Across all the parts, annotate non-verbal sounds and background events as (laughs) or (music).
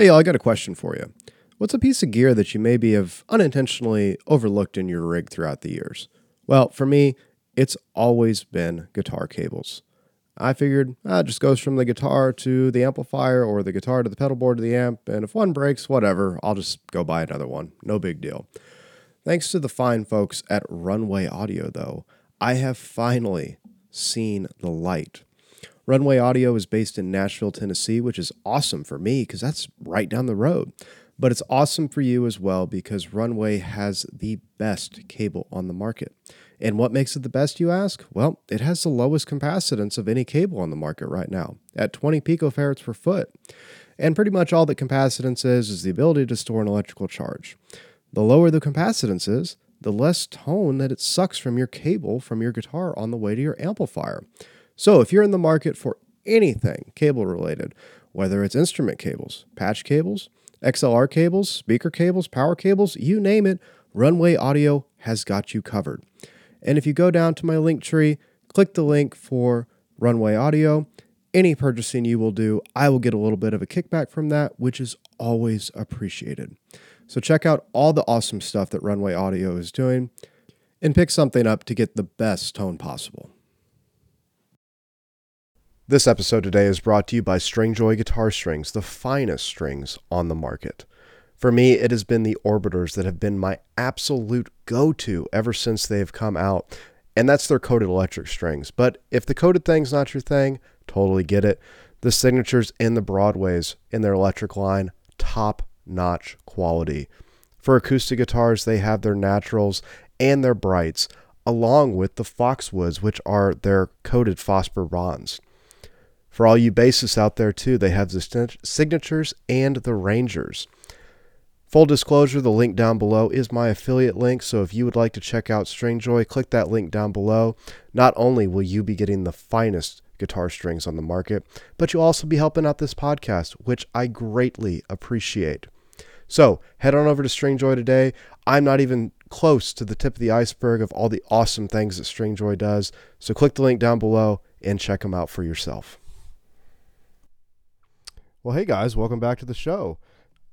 Hey, y'all, I got a question for you. What's a piece of gear that you maybe have unintentionally overlooked in your rig throughout the years? Well, for me, it's always been guitar cables. I figured ah, it just goes from the guitar to the amplifier or the guitar to the pedal board to the amp, and if one breaks, whatever, I'll just go buy another one. No big deal. Thanks to the fine folks at Runway Audio, though, I have finally seen the light. Runway Audio is based in Nashville, Tennessee, which is awesome for me because that's right down the road. But it's awesome for you as well because Runway has the best cable on the market. And what makes it the best, you ask? Well, it has the lowest capacitance of any cable on the market right now, at 20 picofarads per foot. And pretty much all that capacitance is is the ability to store an electrical charge. The lower the capacitance is, the less tone that it sucks from your cable from your guitar on the way to your amplifier. So if you're in the market for anything cable related, whether it's instrument cables, patch cables, XLR cables, speaker cables, power cables, you name it, Runway Audio has got you covered. And if you go down to my link tree, click the link for Runway Audio. Any purchasing you will do, I will get a little bit of a kickback from that, which is always appreciated. So check out all the awesome stuff that Runway Audio is doing and pick something up to get the best tone possible. This episode today is brought to you by Stringjoy Guitar Strings, the finest strings on the market. For me, it has been the Orbiters that have been my absolute go to ever since they have come out, and that's their coated electric strings. But if the coated thing's not your thing, totally get it. The signatures in the Broadways in their electric line, top notch quality. For acoustic guitars, they have their naturals and their brights, along with the Foxwoods, which are their coated phosphor bronze. For all you bassists out there, too, they have the signatures and the Rangers. Full disclosure, the link down below is my affiliate link, so if you would like to check out Stringjoy, click that link down below. Not only will you be getting the finest guitar strings on the market, but you'll also be helping out this podcast, which I greatly appreciate. So head on over to Stringjoy today. I'm not even close to the tip of the iceberg of all the awesome things that Stringjoy does, so click the link down below and check them out for yourself. Well, hey guys, welcome back to the show.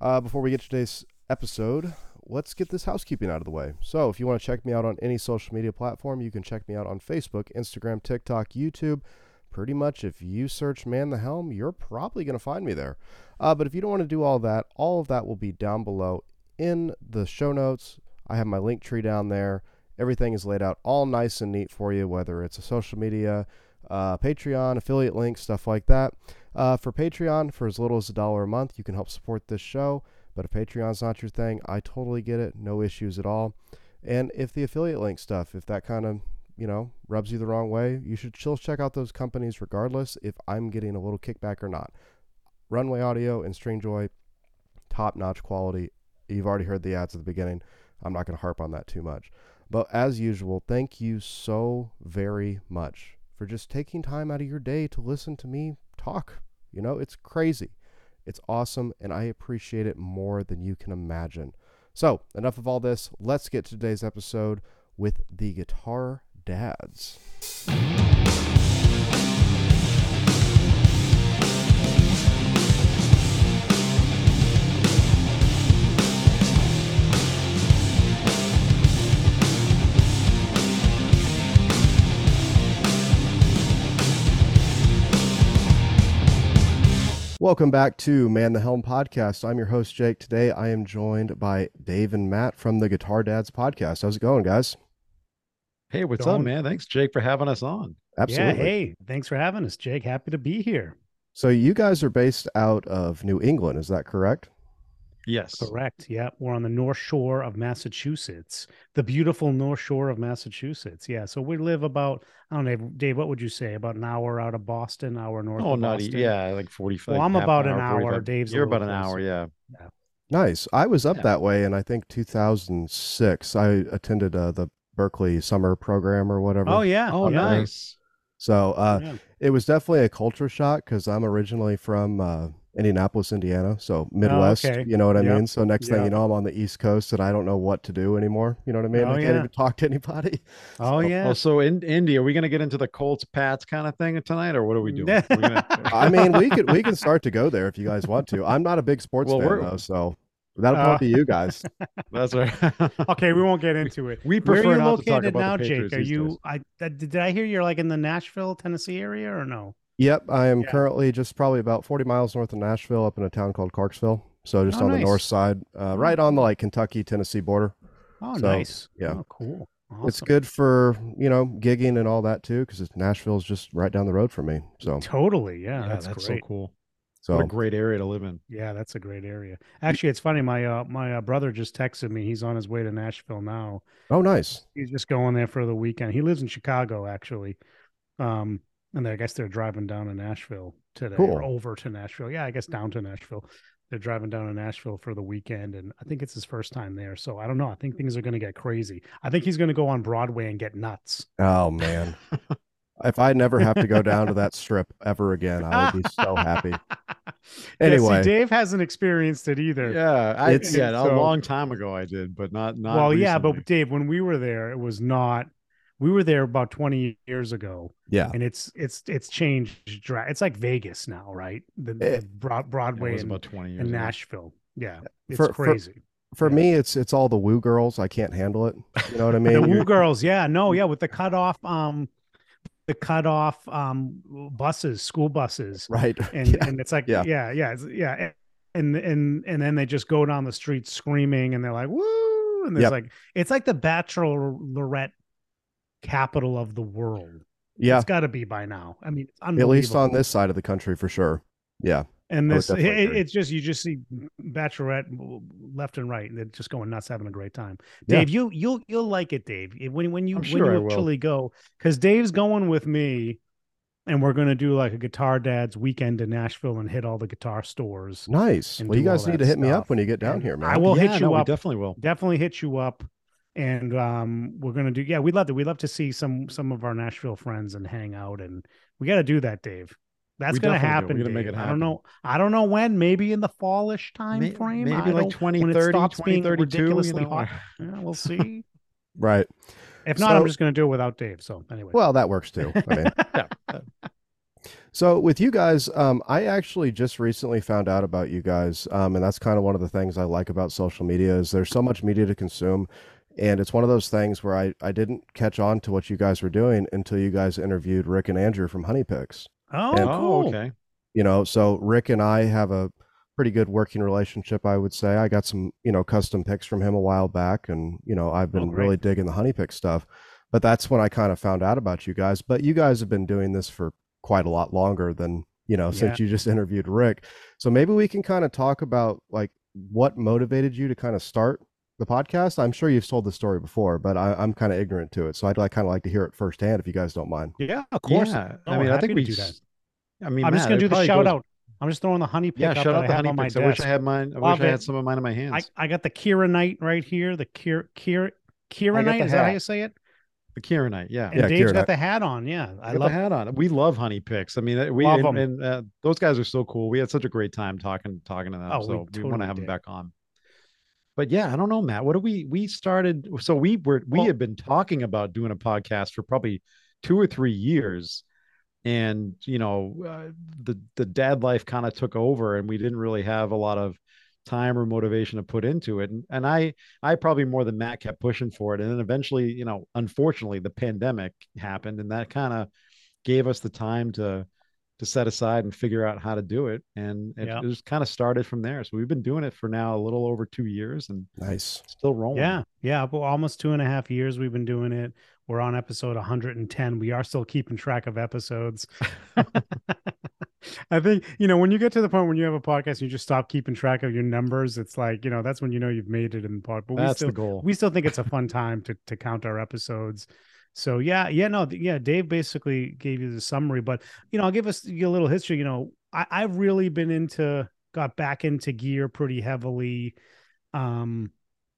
Uh, before we get to today's episode, let's get this housekeeping out of the way. So, if you want to check me out on any social media platform, you can check me out on Facebook, Instagram, TikTok, YouTube. Pretty much, if you search Man the Helm, you're probably going to find me there. Uh, but if you don't want to do all that, all of that will be down below in the show notes. I have my link tree down there. Everything is laid out all nice and neat for you, whether it's a social media, uh, Patreon, affiliate links, stuff like that. Uh, for Patreon, for as little as a dollar a month, you can help support this show. But if Patreon's not your thing, I totally get it. No issues at all. And if the affiliate link stuff, if that kind of, you know, rubs you the wrong way, you should still check out those companies regardless if I'm getting a little kickback or not. Runway Audio and Stringjoy, top notch quality. You've already heard the ads at the beginning. I'm not going to harp on that too much. But as usual, thank you so very much for just taking time out of your day to listen to me talk you know, it's crazy. It's awesome, and I appreciate it more than you can imagine. So, enough of all this. Let's get to today's episode with the Guitar Dads. Welcome back to Man the Helm podcast. I'm your host, Jake. Today I am joined by Dave and Matt from the Guitar Dads podcast. How's it going, guys? Hey, what's going? up, man? Thanks, Jake, for having us on. Absolutely. Yeah, hey, thanks for having us, Jake. Happy to be here. So, you guys are based out of New England, is that correct? Yes. Correct. Yeah. We're on the North Shore of Massachusetts, the beautiful North Shore of Massachusetts. Yeah. So we live about, I don't know, Dave, what would you say? About an hour out of Boston, hour north oh, not, Boston? Yeah. Like 45. Well, I'm about an hour. 45. Dave's You're about an hour. Yeah. yeah. Nice. I was up yeah. that way in, I think, 2006. I attended uh, the Berklee summer program or whatever. Oh, yeah. Oh, yeah. nice. So uh, yeah. it was definitely a culture shock because I'm originally from uh, Indianapolis, Indiana. So Midwest, Oh, okay. you know what I Yep. mean? So next thing you know, I'm on the East Coast and I don't know what to do anymore. You know what I mean? Oh, I can't yeah. even talk to anybody. (laughs) Oh yeah. so in Indy, are we going to get into the Colts Pats kind of thing tonight, or what are we doing? (laughs) We're gonna- (laughs) I mean, we could we can start to go there if you guys want to. I'm not a big sports Well, fan we're- though, so that'll Uh, probably be you guys. That's right. okay, we won't get into it. we Where prefer are you not to talk located about now, the Jake? Are you? days. I did I hear you're like in the Nashville, Tennessee area, or no? Yep, I am Yeah. currently just probably about 40 miles north of Nashville, up in a town called Clarksville. So just Oh, on the north side, uh, right on the like Kentucky Tennessee border. Oh, So, nice. yeah. Oh, cool. It's good for you know gigging and all that too, because Nashville's just right down the road from me. So Totally. Yeah, Yeah, that's, that's, great. so cool. so What a great area to live in. Yeah, that's a great area. Actually, it's funny. My uh, my uh, brother just texted me. He's on his way to Nashville now. oh nice. He's just going there for the weekend. He lives in Chicago, actually. Um, and I guess they're driving down to Nashville today, or over to Nashville. Yeah, I guess down to Nashville. They're driving down to Nashville for the weekend, and I think it's his first time there. So I don't know. I think things are going to get crazy. I think he's going to go on Broadway and get nuts. Oh man, (laughs) if I never have to go down to that strip ever again, I would be so happy. (laughs) Yeah, see, Anyway. Dave hasn't experienced it either. Yeah, I, It's- yeah, a long time ago I did, but not not. well, yeah, but Dave, when we were there, it was not. We were there about twenty years ago, Yeah, and it's it's it's changed. dra- It's like Vegas now, right? The, Eh, the Broad, it Broadway was and, about twenty years. and ago. Nashville. Yeah, it's For- for- crazy. for Yeah. me, it's it's all the woo girls. I can't handle it. You know what I (laughs) mean? the You're- Woo Girls, yeah, no, yeah, with the cut off, um, the cut off, um, buses, school buses, right? (laughs) and yeah. and it's like Yeah. yeah yeah yeah and and and then they just go down the street screaming and they're like woo and it's Yep. like it's like the bachelorette capital of the world yeah. it's got to be by now i mean it's At least on this side of the country for sure. Yeah. and this, it, it's just you just see bachelorette left and right and they're just going nuts having a great time Yeah. dave you you'll you'll like it dave when when you I'm when sure I you will. actually go because dave's going with me and we're going to do like a guitar dad's weekend in nashville and hit all the guitar stores Nice. Well, you guys need to hit me up when you get down And here, man. I will Yeah, hit no, you we up. definitely will. Definitely hit you up, and um, we're gonna do. Yeah, we'd love to. We'd love to see some some of our Nashville friends and hang out, and we got to do that, Dave. That's We gonna definitely do. happen. We're gonna make Dave. it I don't know. I don't know when. Maybe in the fallish time May- frame. maybe I like 2030, when it stops being 2032, you know, hot. (laughs) Yeah, we'll see. Right. If not, I'm So- just gonna do it without Dave. So anyway. Well, that works too. I mean, (laughs) Yeah. so with you guys, um, I actually just recently found out about you guys, um, and that's kind of one of the things I like about social media is there's so much media to consume, and it's one of those things where I I didn't catch on to what you guys were doing until you guys interviewed Rick and Andrew from Honey Picks. oh, and- Oh, cool. okay. you know so rick and i have a pretty good working relationship i would say i got some you know custom picks from him a while back and you know i've oh, been great. really digging the honey pick stuff but that's when i kind of found out about you guys but you guys have been doing this for quite a lot longer than you know since you just (laughs) interviewed rick so maybe we can kind of talk about like what motivated you to kind of start the podcast i'm sure you've told the story before but I, i'm kind of ignorant to it so i'd like kind of like to hear it firsthand if you guys don't mind Yeah, of course. Yeah. No, I mean, I think we. do that. s- I mean, I'm just gonna do the shout goes- out. I'm just throwing the honey pick Yeah, up shout out the honey picks. I wish. I had mine. I Love wish I had some of mine in my hands. I, I got the Kieranite right here. The Kier Kier Kieranite. the Is that how you say it? the Kieranite, yeah. And Yeah, Dave's Kieranite. got the hat on. Yeah, I I got love. the hat on. We love honey picks. I mean, uh, we Love and, 'em. and, uh, those guys are so cool. We had such a great time talking talking to them. Oh, we so we, want to have them back on. But yeah, I don't know, Matt. What do we we started? So we were we Well- had been talking about doing a podcast for probably two or three years, and you know, uh, the the dad life kind of took over, and we didn't really have a lot of time or motivation to put into it. And, and I I probably more than Matt kept pushing for it, and then eventually, you know, unfortunately, the pandemic happened, and that kind of gave us the time to to set aside and figure out how to do it. And it, Yeah. it just kind of started from there. So we've been doing it for now a little over two years and nice still rolling. Yeah, yeah. Well, almost two and a half years we've been doing it. We're on episode 110. We are still keeping track of episodes. (laughs) (laughs) I think you know when you get to the point when you have a podcast, and you just stop keeping track of your numbers. It's like you know that's when you know you've made it in the pod. But we That's still the goal. we still think it's a fun time to to count our episodes. So yeah, yeah, no, yeah. Dave basically gave you the summary, but you know, I'll give us you a little history. You know, I, I've really been into got back into gear pretty heavily, um,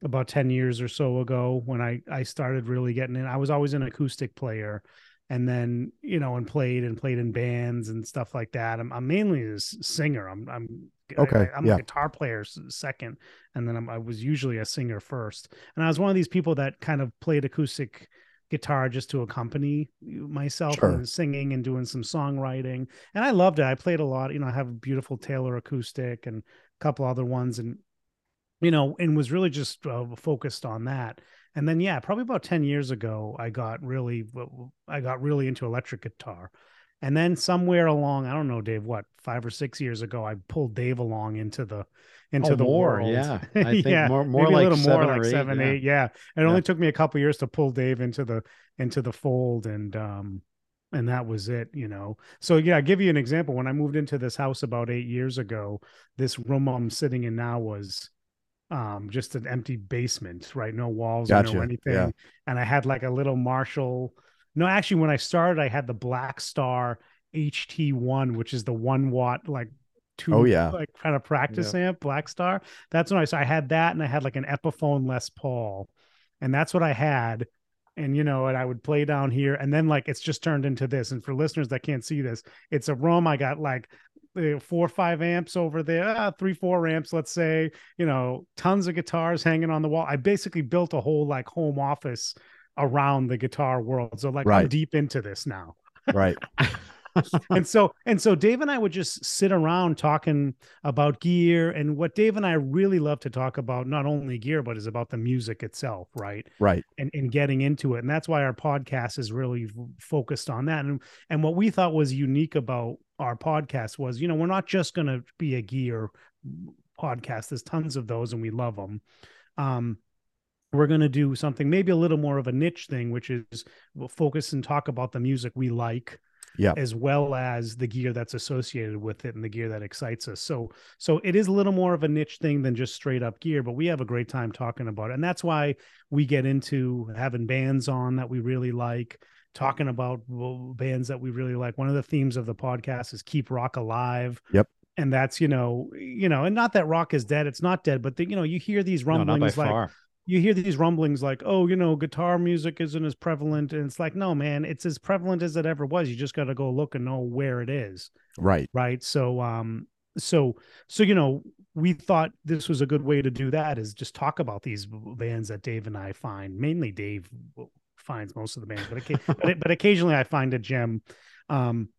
about ten years or so ago when I I started really getting in. I was always an acoustic player, and then you know and played and played in bands and stuff like that i'm, I'm mainly a singer i'm i'm okay I, am yeah. a guitar player second and then I'm, i was usually a singer first and i was one of these people that kind of played acoustic guitar just to accompany myself sure. and singing and doing some songwriting. And i loved it. I played a lot you know i have a beautiful taylor acoustic and a couple other ones and you know and was really just uh, focused on that. And then yeah probably about 10 years ago i got really i got really into electric guitar. And then somewhere along i don't know dave what five or six years ago i pulled dave along into the into oh, the world. yeah. (laughs) I think yeah more, more maybe like a little seven more like eight, seven yeah. eight yeah. It Yeah. only took me a couple years to pull dave into the into the fold and um and that was it you know. So yeah i'll give you an example. When i moved into this house about eight years ago this room i'm sitting in now was um just an empty basement right? No walls Gotcha, no anything. Yeah. and i had like a little marshall. No actually when i started i had the Blackstar ht1 which is the one watt like two Oh, yeah. like kind of practice amp Blackstar. That's when i so i had that and i had like an epiphone les paul. And that's what i had. And you know and i would play down here. And then like it's just turned into this. And for listeners that can't see this it's a room. I got like uh, four or five amps over there uh, three four amps let's say you know tons of guitars hanging on the wall. I basically built a whole like home office around the guitar world. So like i'm deep into this now. Right (laughs) (laughs) and so and so Dave and I would just sit around talking about gear. And what Dave and I really love to talk about not only gear but is about the music itself right? Right. And, and getting into it. And that's why our podcast is really focused on that. And and what we thought was unique about our podcast was you know we're not just going to be a gear podcast. There's tons of those and we love them um we're going to do something maybe a little more of a niche thing which is we'll focus and talk about the music we like Yeah. as well as the gear that's associated with it and the gear that excites us so so it is a little more of a niche thing than just straight up gear but we have a great time talking about it and that's why we get into having bands on that we really like talking about bands that we really like one of the themes of the podcast is keep rock alive Yep. and that's you know you know and not that rock is dead it's not dead but the, you know you hear these no, rumblings like far. You hear these rumblings like, oh, you know, guitar music isn't as prevalent. And it's like, no, man, it's as prevalent as it ever was. You just got to go look and know where it is. right Right. So, um, so, so, you know, we thought this was a good way to do that is just talk about these bands that Dave and I find. Mainly Dave finds most of the bands, but, (laughs) but, but occasionally I find a gem. Um,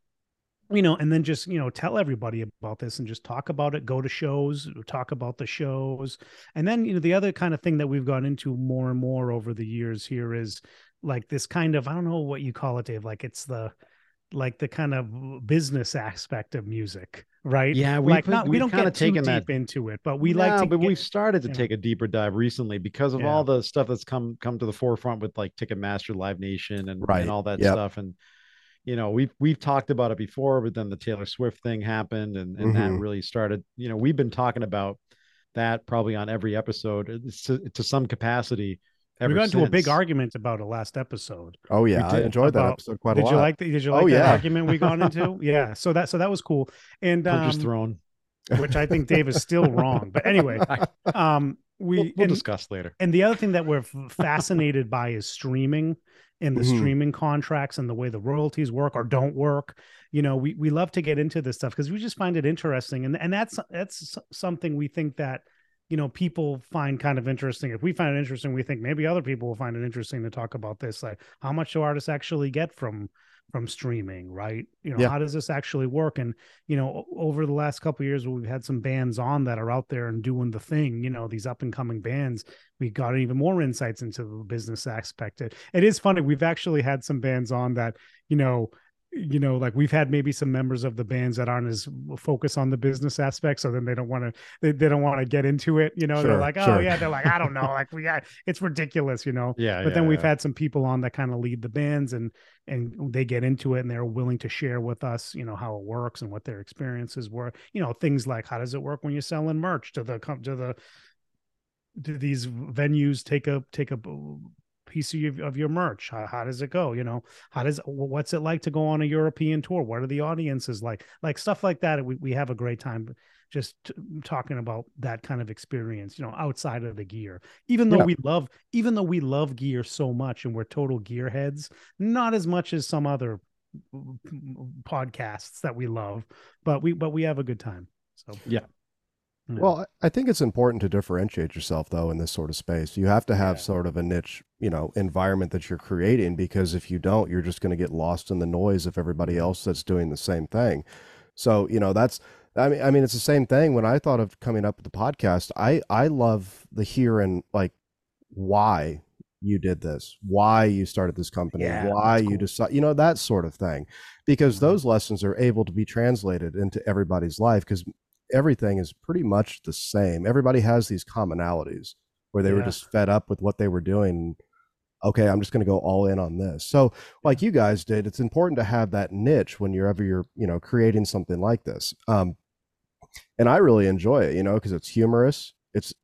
you know, and then just, you know, tell everybody about this and just talk about it, go to shows, talk about the shows. And then, you know, the other kind of thing that we've gone into more and more over the years here is like this kind of, I don't know what you call it, Dave, like it's the, like the kind of business aspect of music, right? Yeah, we've- like not, we don't kinda get too taken deep that- into it, but we like No, to but get- we've started to yeah. take a deeper dive recently because of Yeah. all the stuff that's come come to the forefront with like Ticketmaster, Live Nation, and, Right. and all that Yep. stuff. And you know, we've we've talked about it before, but then the Taylor Swift thing happened, and and that Mhm. really started. You know, we've been talking about that probably on every episode to, to some capacity. we got into a big argument about it last episode. oh yeah i did. enjoyed that About- episode quite a Did lot you like that? Did you Oh, like that yeah. argument we got into? (laughs) yeah. So that so that was cool. And um, thrown. which I think Dave is still wrong. But anyway, (laughs) um, we We'll, we'll and, discuss later. and the other thing that we're fascinated by is streaming and the Mhm. streaming contracts and the way the royalties work or don't work. You know, we we love to get into this stuff because we just find it interesting, and and that's that's something we think that you know people find kind of interesting. If we find it interesting, we think maybe other people will find it interesting to talk about this. Like, how much do artists actually get from from streaming, right? You know, Yeah. how does this actually work? And you know, over the last couple of years, we've had some bands on that are out there and doing the thing. You know, these up and coming bands. We got even more insights into the business aspect. It, it is funny. We've actually had some bands on that. You know, you know, like we've had maybe some members of the bands that aren't as focused on the business aspect, so then they don't want to they, they don't want to get into it. You know, they're like, oh sure. yeah, they're like, I don't know, (laughs) like we got it's ridiculous. You know, Yeah, but then we've yeah. had some people on that kind of lead the bands and and they get into it and they're willing to share with us you know how it works and what their experiences were you know things like how does it work when you're selling merch to the to the do these venues take a take a piece of your, of your merch how, how does it go you know how does what's it like to go on a european tour what are the audiences like like stuff like that we, we have a great time just t- talking about that kind of experience, you know, outside of the gear. Even though Yeah. we love, even though we love gear so much and we're total gearheads, not as much as some other podcasts that we love, but we but we have a good time. So Yeah. Well, I think it's important to differentiate yourself though in this sort of space. You have to have Yeah. sort of a niche, you know, environment that you're creating because if you don't, you're just going to get lost in the noise of everybody else that's doing the same thing. So, you know, that's I mean I mean it's the same thing when I thought of coming up with the podcast. I I love the here and like why you did this, why you started this company, Yeah, why you cool. decide, you know, that sort of thing. Because Mhm. those lessons are able to be translated into everybody's life because everything is pretty much the same. Everybody has these commonalities where they were just fed up with what they were doing. Okay, I'm just going to go all in on this. So, like you guys did, it's important to have that niche when you're ever you're you know creating something like this. Um, and I really enjoy it, you know, because it's humorous. It's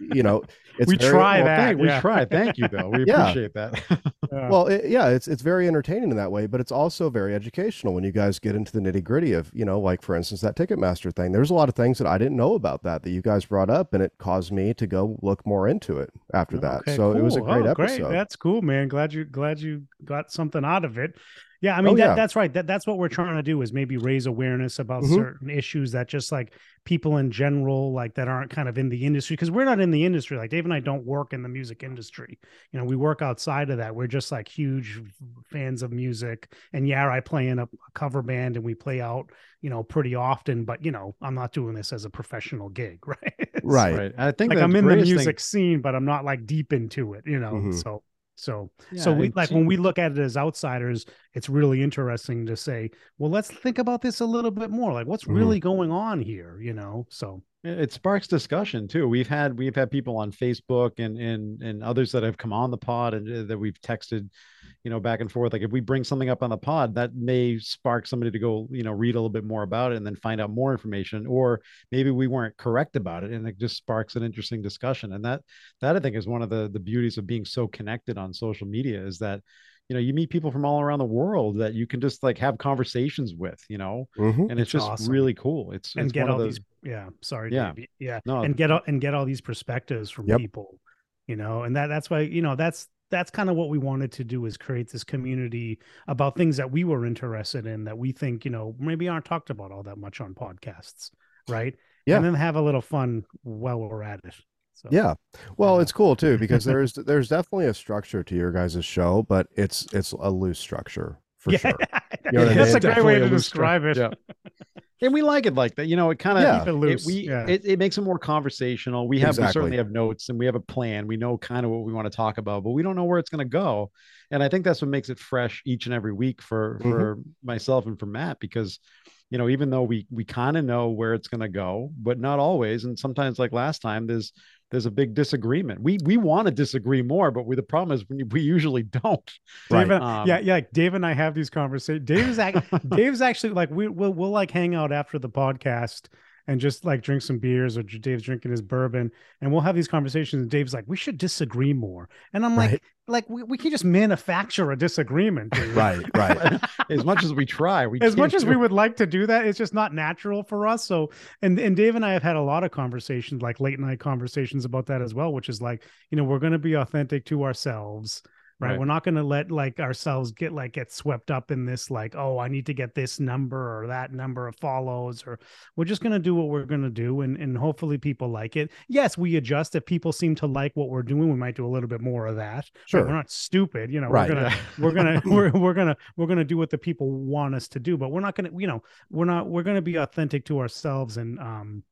you know, (laughs) it's We very- try Well, that, thank, we try. Thank you, though. We (laughs) Yeah. appreciate that. (laughs) Yeah. Well, it, yeah, it's it's very entertaining in that way, but it's also very educational when you guys get into the nitty gritty of you know, like for instance that Ticketmaster thing. There's a lot of things that I didn't know about that that you guys brought up, and it caused me to go look more into it after that. Okay, so it was a great Oh, episode. That's cool, man. Glad you glad you got something out of it. Yeah, I mean Oh, that, yeah. that's right. That that's what we're trying to do is maybe raise awareness about Mhm. certain issues that just like people in general like that aren't kind of in the industry because we're not in the industry. Like Dave and I don't work in the music industry. You know, we work outside of that. We're just like huge fans of music. And yeah, I play in a, a cover band and we play out, you know, pretty often, but you know, I'm not doing this as a professional gig, (laughs) right? So, right. right. I think like I'm in the greatest thing- music scene, but I'm not like deep into it, you know. Mhm. So so Yeah, so we like to- when we look at it as outsiders, it's really interesting to say, well, let's think about this a little bit more. Like what's Mhm. really going on here, you know? So it it sparks discussion too. We've had we've had people on Facebook and and and others that have come on the pod and uh, that we've texted, you know, back and forth. Like if we bring something up on the pod, that may spark somebody to go, you know, read a little bit more about it and then find out more information. Or maybe we weren't correct about it, and it just sparks an interesting discussion. And that that I think is one of the the beauties of being so connected on social media is that you know you meet people from all around the world that you can just like have conversations with you know Mhm. and it's, It's just awesome. really cool it's and it's get one of all the- these yeah, sorry, Yeah. Dave. Yeah. No, and get all and get all these perspectives from Yep. people, you know, and that that's why, you know, that's that's kind of what we wanted to do is create this community about things that we were interested in that we think, you know, maybe aren't talked about all that much on podcasts. Right. Yeah. And then have a little fun while we're at it. So Yeah. Well, Yeah. it's cool too (laughs) because there's there's definitely a structure to your guys' show, but it's it's a loose structure for yeah, sure. (laughs) You know what I mean? a great way to describe it. Yeah. and we like it like that you know it kind of Yeah. Keep it we yeah. it, it makes it more conversational we have we certainly have notes and we have a plan we know kind of what we want to talk about but we don't know where it's going to go and i think that's what makes it fresh each and every week for Mhm. for myself and for matt because you know even though we we kind of know where it's going to go but not always and sometimes like last time there's there's a big disagreement we we want to disagree more but we the problem is we, we usually don't (laughs) Dave and, Um, yeah, yeah. Like Dave and I have these conversations. (laughs) Dave's act, Dave's actually like we we'll, we'll like hang out after the podcast and just like drink some beers or Dave's drinking his bourbon and we'll have these conversations. And Dave's like, we should disagree more. And I'm like, Right. like we, we can just manufacture a disagreement. Right, (laughs) right. as much as we try we as much as we would like to do that, it's just not natural for us. So, and and Dave and I have had a lot of conversations, like late night conversations about that as well, which is like, you know, we're going to be authentic to ourselves, right? Right. We're not going to let like ourselves get like get swept up in this, like, oh, I need to get this number or that number of follows, or we're just going to do what we're going to do, and and hopefully people like it. Yes, we adjust if people seem to like what we're doing. We might do a little bit more of that. right? Sure. we're not stupid, you know. Right. We're gonna we're (laughs) gonna we're, we're gonna we're gonna do what the people want us to do but we're not gonna you know we're not we're gonna be authentic to ourselves and um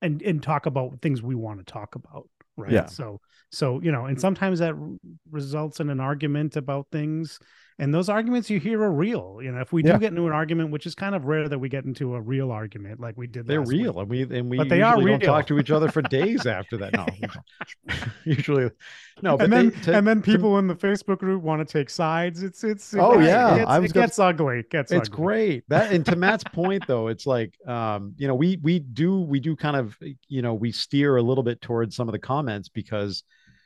and and talk about things we want to talk about right Yeah. so so you know and sometimes that r- results in an argument about things and those arguments you hear are real you know if we do Yeah. get into an argument which is kind of rare that we get into a real argument like we did they're last week. real and we and we But they are usually don't talk to each other for (laughs) days after that no (laughs) usually no but and then they, to- and then people in the facebook group want to take sides it's it's it Oh, gets- yeah. it gets, I was it gonna- gets ugly it gets it's ugly. great that and to matt's (laughs) point though it's like um you know we we do we do kind of you know we steer a little bit towards some of the comments because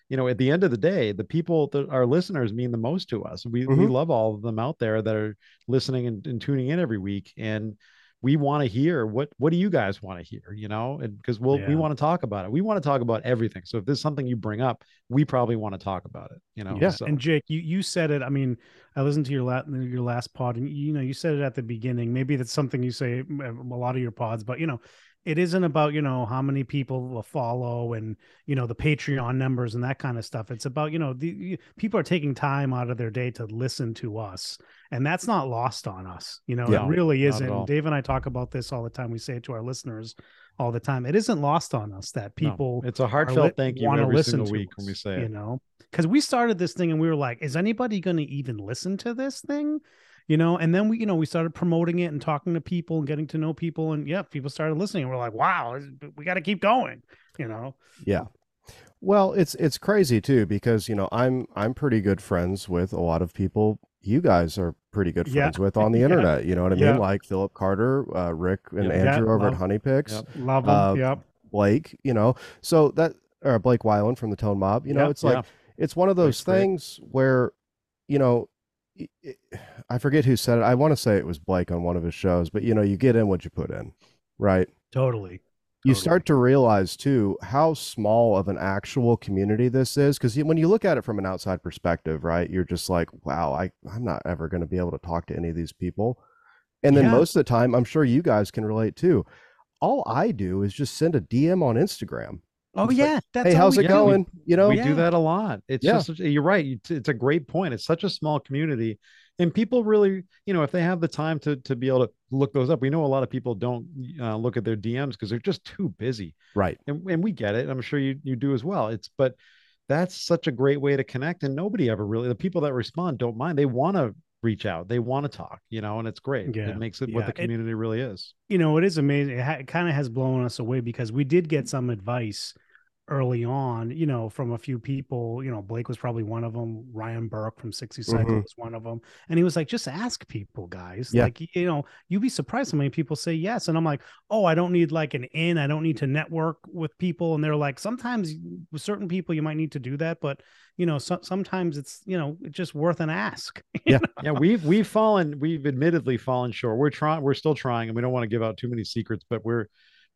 you know at the end of the day the people that our listeners mean the most to us we we Mhm. love all of them out there that are listening and, and tuning in every week and we want to hear what what do you guys want to hear you know and because we'll we want to talk about it we want to talk about everything so if there's something you bring up we probably want to talk about it you know Yeah. so And Jake, you you said it. I mean, I listened to your last your last pod, and you know you said it at the beginning. Maybe that's something you say a lot of your pods, but you know, it isn't about you know how many people will follow and you know the Patreon numbers and that kind of stuff. It's about you know the people are taking time out of their day to listen to us, and that's not lost on us. You know, Yeah. it really isn't. Dave and I talk about this all the time. We say it to our listeners all the time. It isn't lost on us that no, people it's a heartfelt lit- thank you wanna every listen to week when we say it you know because we started this thing and we were like is anybody going to even listen to this thing you know and then we you know we started promoting it and talking to people and getting to know people and yeah people started listening and we're like wow we got to keep going you know Yeah. Well, it's it's crazy too because you know I'm I'm pretty good friends with a lot of people you guys are pretty good Yeah. friends with (laughs) on the Yeah. internet. You know what I mean? Yeah. Like Philip Carter, uh, Rick, and Yeah. Andrew Yeah, over at Honey Picks, Yep. love them Uh, yep Blake. You know, so that or Blake Weiland from the Tone Mob. You know, Yep. it's like Yeah. it's one of those great. things where you know. I- forget who said it. I want to say it was Blake on one of his shows, but you know, you get in what you put in, right? totally you Totally. start to realize too how small of an actual community this is because when you look at it from an outside perspective right you're just like wow I, i'm not ever going to be able to talk to any of these people and then Yeah. most of the time i'm sure you guys can relate too all i do is just send a dm on instagram oh It's like, yeah that's hey how's we it do. going you know we Yeah. do that a lot it's Yeah. just you're right it's a great point it's such a small community and people really you know if they have the time to to be able to look those up we know a lot of people don't uh, look at their dms because they're just too busy right and, and we get it i'm sure you you do as well it's but that's such a great way to connect and nobody ever really the people that respond don't mind they want to reach out they want to talk you know and it's great Yeah. it makes it Yeah. what the It- community really is you know, it is amazing. It, ha- it kind of has blown us away because we did get some advice early on, you know, from a few people. You know, Blake was probably one of them. Ryan Burke from 60 Cycle Mhm. was one of them. And he was like, just ask people, guys. Yeah. Like, you know, you'd be surprised how many people say yes. And I'm like, oh, I don't need like an in. I don't need to network with people. And they're like, sometimes with certain people, you might need to do that. But, you know, so- sometimes it's, you know, it's just worth an ask. (laughs) Yeah. Yeah we've we've fallen we've admittedly fallen short we're trying we're still trying and we don't want to give out too many secrets but we're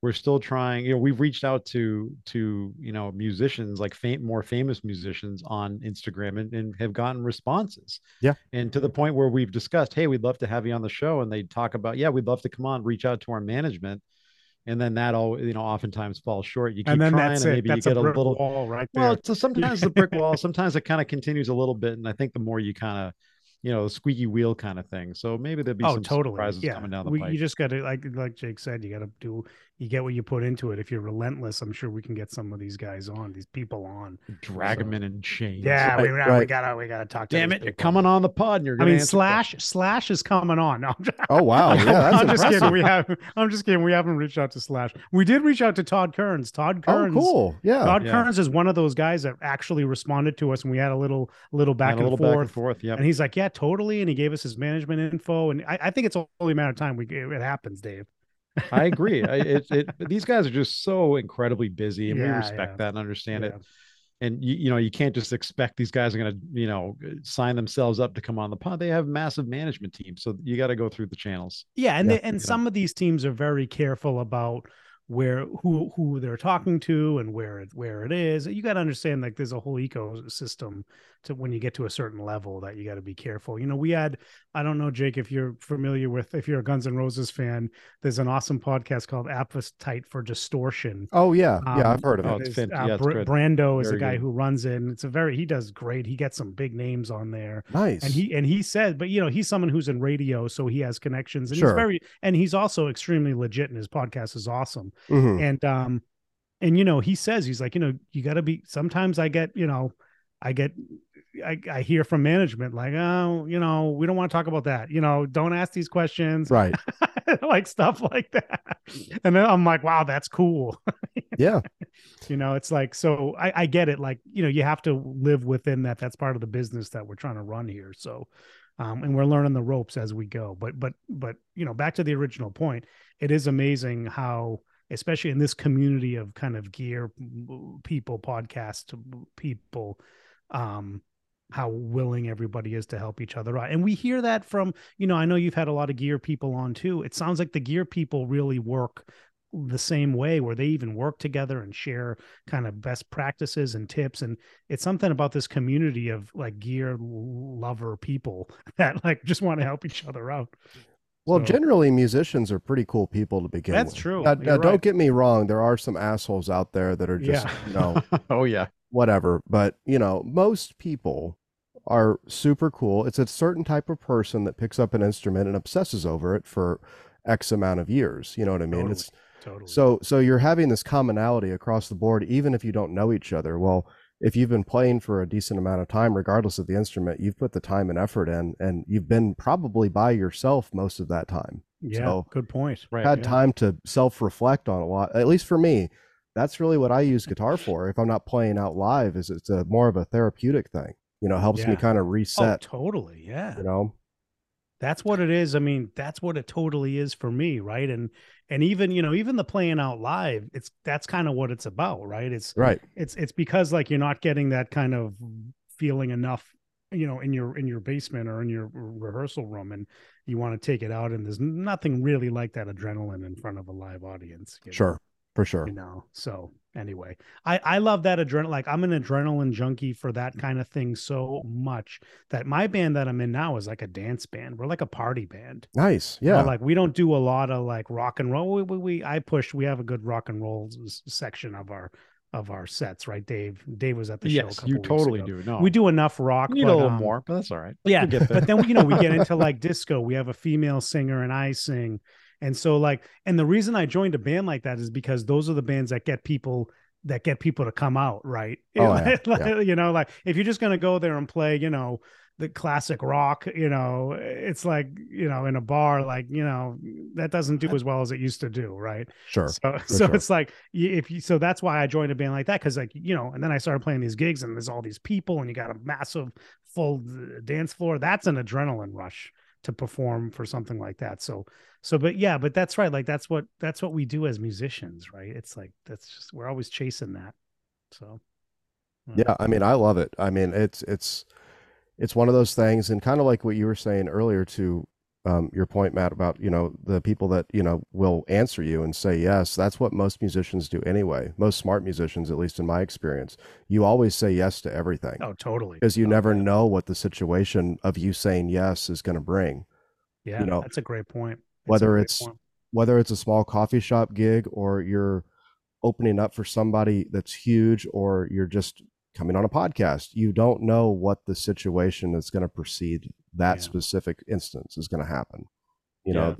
we're still trying you know we've reached out to to you know musicians like fam- more famous musicians on instagram and, and have gotten responses Yeah. and to the point where we've discussed hey we'd love to have you on the show and they talk about yeah we'd love to come on reach out to our management and then that all you know oftentimes falls short you keep and then trying that's and it. maybe That's you get a a little wall right there. well, so sometimes the brick wall, sometimes it kind of continues a little bit, and I think the more you kind of, you know, squeaky wheel kind of thing. So maybe there'll be oh some totally surprises yeah coming down the we, you just got to like like jake said you got to do you get what you put into it. If you're relentless i'm sure we can get some of these guys on these people on. Drag so- them in in chains. yeah we, Right, we gotta we gotta talk to Damn these it, you're coming on the pod, and you're i gonna I mean answer slash slash is coming on. (laughs) No, I'm oh wow. Yeah (laughs) that's I'm just kidding. we have i'm just kidding. We haven't reached out to slash. We did reach out to todd Kerns. Todd oh Kerns cool. Yeah. Todd Yeah. Kerns is one of those guys that actually responded to us and we had a little little back and a and little forth back and forth. Yeah, and he's like, "Yeah, totally." And he gave us his management info, and I, I think it's only a matter of time. We it happens, Dave. I (laughs) agree. I, it, it, these guys are just so incredibly busy, and we respect yeah. that and understand it. And you, you know, you can't just expect these guys are going to, you know, uh, sign themselves up to come on the pod. They have massive management teams, so you got to go through the channels. Yeah, and Yeah, they, and you know. some of these teams are very careful about where who who they're talking to and where it where it is. You got to understand like there's a whole ecosystem to when you get to a certain level that you got to be careful. You know, we had I don't know Jake if you're familiar with if you're a Guns N' Roses fan, there's an awesome podcast called Appetite for Distortion. oh yeah yeah Um, i've heard of Oh, it it's There's, fant- uh, yeah, it's Br- Brando is the guy good. who runs it. And it's a very he does great. He gets some big names on there. nice and he and he said but you know he's someone who's in radio so he has connections and Sure. he's very and he's also extremely legit and his podcast is awesome Mhm. and um and you know he says he's like you know you got to be sometimes i get you know i get I, I hear from management like oh you know we don't want to talk about that. You know don't ask these questions. Right. (laughs) Like stuff like that. And then i'm like wow that's cool. (laughs) Yeah. You know it's like so I, I get it. Like you know you have to live within that. That's part of the business that we're trying to run here. So um and we're learning the ropes as we go. But but but you know back to the original point it is amazing how especially in this community of kind of gear people podcast people um how willing everybody is to help each other out. And we hear that from, you know, I know you've had a lot of gear people on too. It sounds like the gear people really work the same way where they even work together and share kind of best practices and tips and it's something about this community of like gear lover people (laughs) that like just want to help each other out Well, So- generally, musicians are pretty cool people to begin That's with. That's true. Now, now, don't get me wrong. There are some assholes out there that are just, Yeah. you know, (laughs) oh yeah. whatever. But, you know, most people are super cool. It's a certain type of person that picks up an instrument and obsesses over it for X amount of years. You know what I mean? Totally. It's totally so so you're having this commonality across the board, even if you don't know each other. Well, if you've been playing for a decent amount of time, regardless of the instrument, you've put the time and effort in, and you've been probably by yourself most of that time. yeah so- good point Right. Had yeah. time to self-reflect on a lot. At least for me, that's really what I use guitar (laughs) for. If I'm not playing out live, is it's a more of a therapeutic thing. You know, helps me kind of reset. oh reset. totally yeah You know, that's what it is i mean that's what it totally is for me right and and even you know even the playing out live it's that's kind of what it's about right it's right? it's it's because like you're not getting that kind of feeling enough you know in your in your basement or in your rehearsal room and you want to take it out and there's nothing really like that adrenaline in front of a live audience you know? Sure, for sure. you know so anyway i i love that adrenaline like i'm an adrenaline junkie for that kind of thing so much that my band that i'm in now is like a dance band we're like a party band Nice. You know, Yeah. like we don't do a lot of like rock and roll we, we, we i push we have a good rock and roll s- section of our of our sets right dave dave was at the show a yes, you totally do. No, we do enough rock You need but, a little um, more, but that's all right. yeah, get but then you know we get into (laughs) like disco. We have a female singer and I sing, and so like, and the reason I joined a band like that is because those are the bands that get people that get people to come out, right? (laughs) Oh, yeah, Like, You know, like if you're just gonna go there and play, you know, the classic rock, you know, it's like you know in a bar, like you know that doesn't do as well as it used to do, right? sure. So, so sure. it's like if you, so that's why I joined a band like that because like you know, and then I started playing these gigs and there's all these people and you got a massive full uh, dance floor. That's an adrenaline rush to perform for something like that. So, so but yeah, but that's right. Like that's what that's what we do as musicians, right? It's like that's just we're always chasing that. So, Yeah, I mean, I love it. I mean, it's it's it's one of those things, and kind of like what you were saying earlier to um, your point, Matt, about you know the people that you know will answer you and say yes. That's what most musicians do anyway. Most smart musicians, at least in my experience, you always say yes to everything Oh, totally. because you Oh, never yeah. know what the situation of you saying yes is going to bring. Yeah, know, that's a great point. A whether great it's- point. Whether it's a small coffee shop gig or you're opening up for somebody that's huge or you're just coming on a podcast you don't know what the situation is going to precede that Yeah. specific instance is going to happen you Yeah. know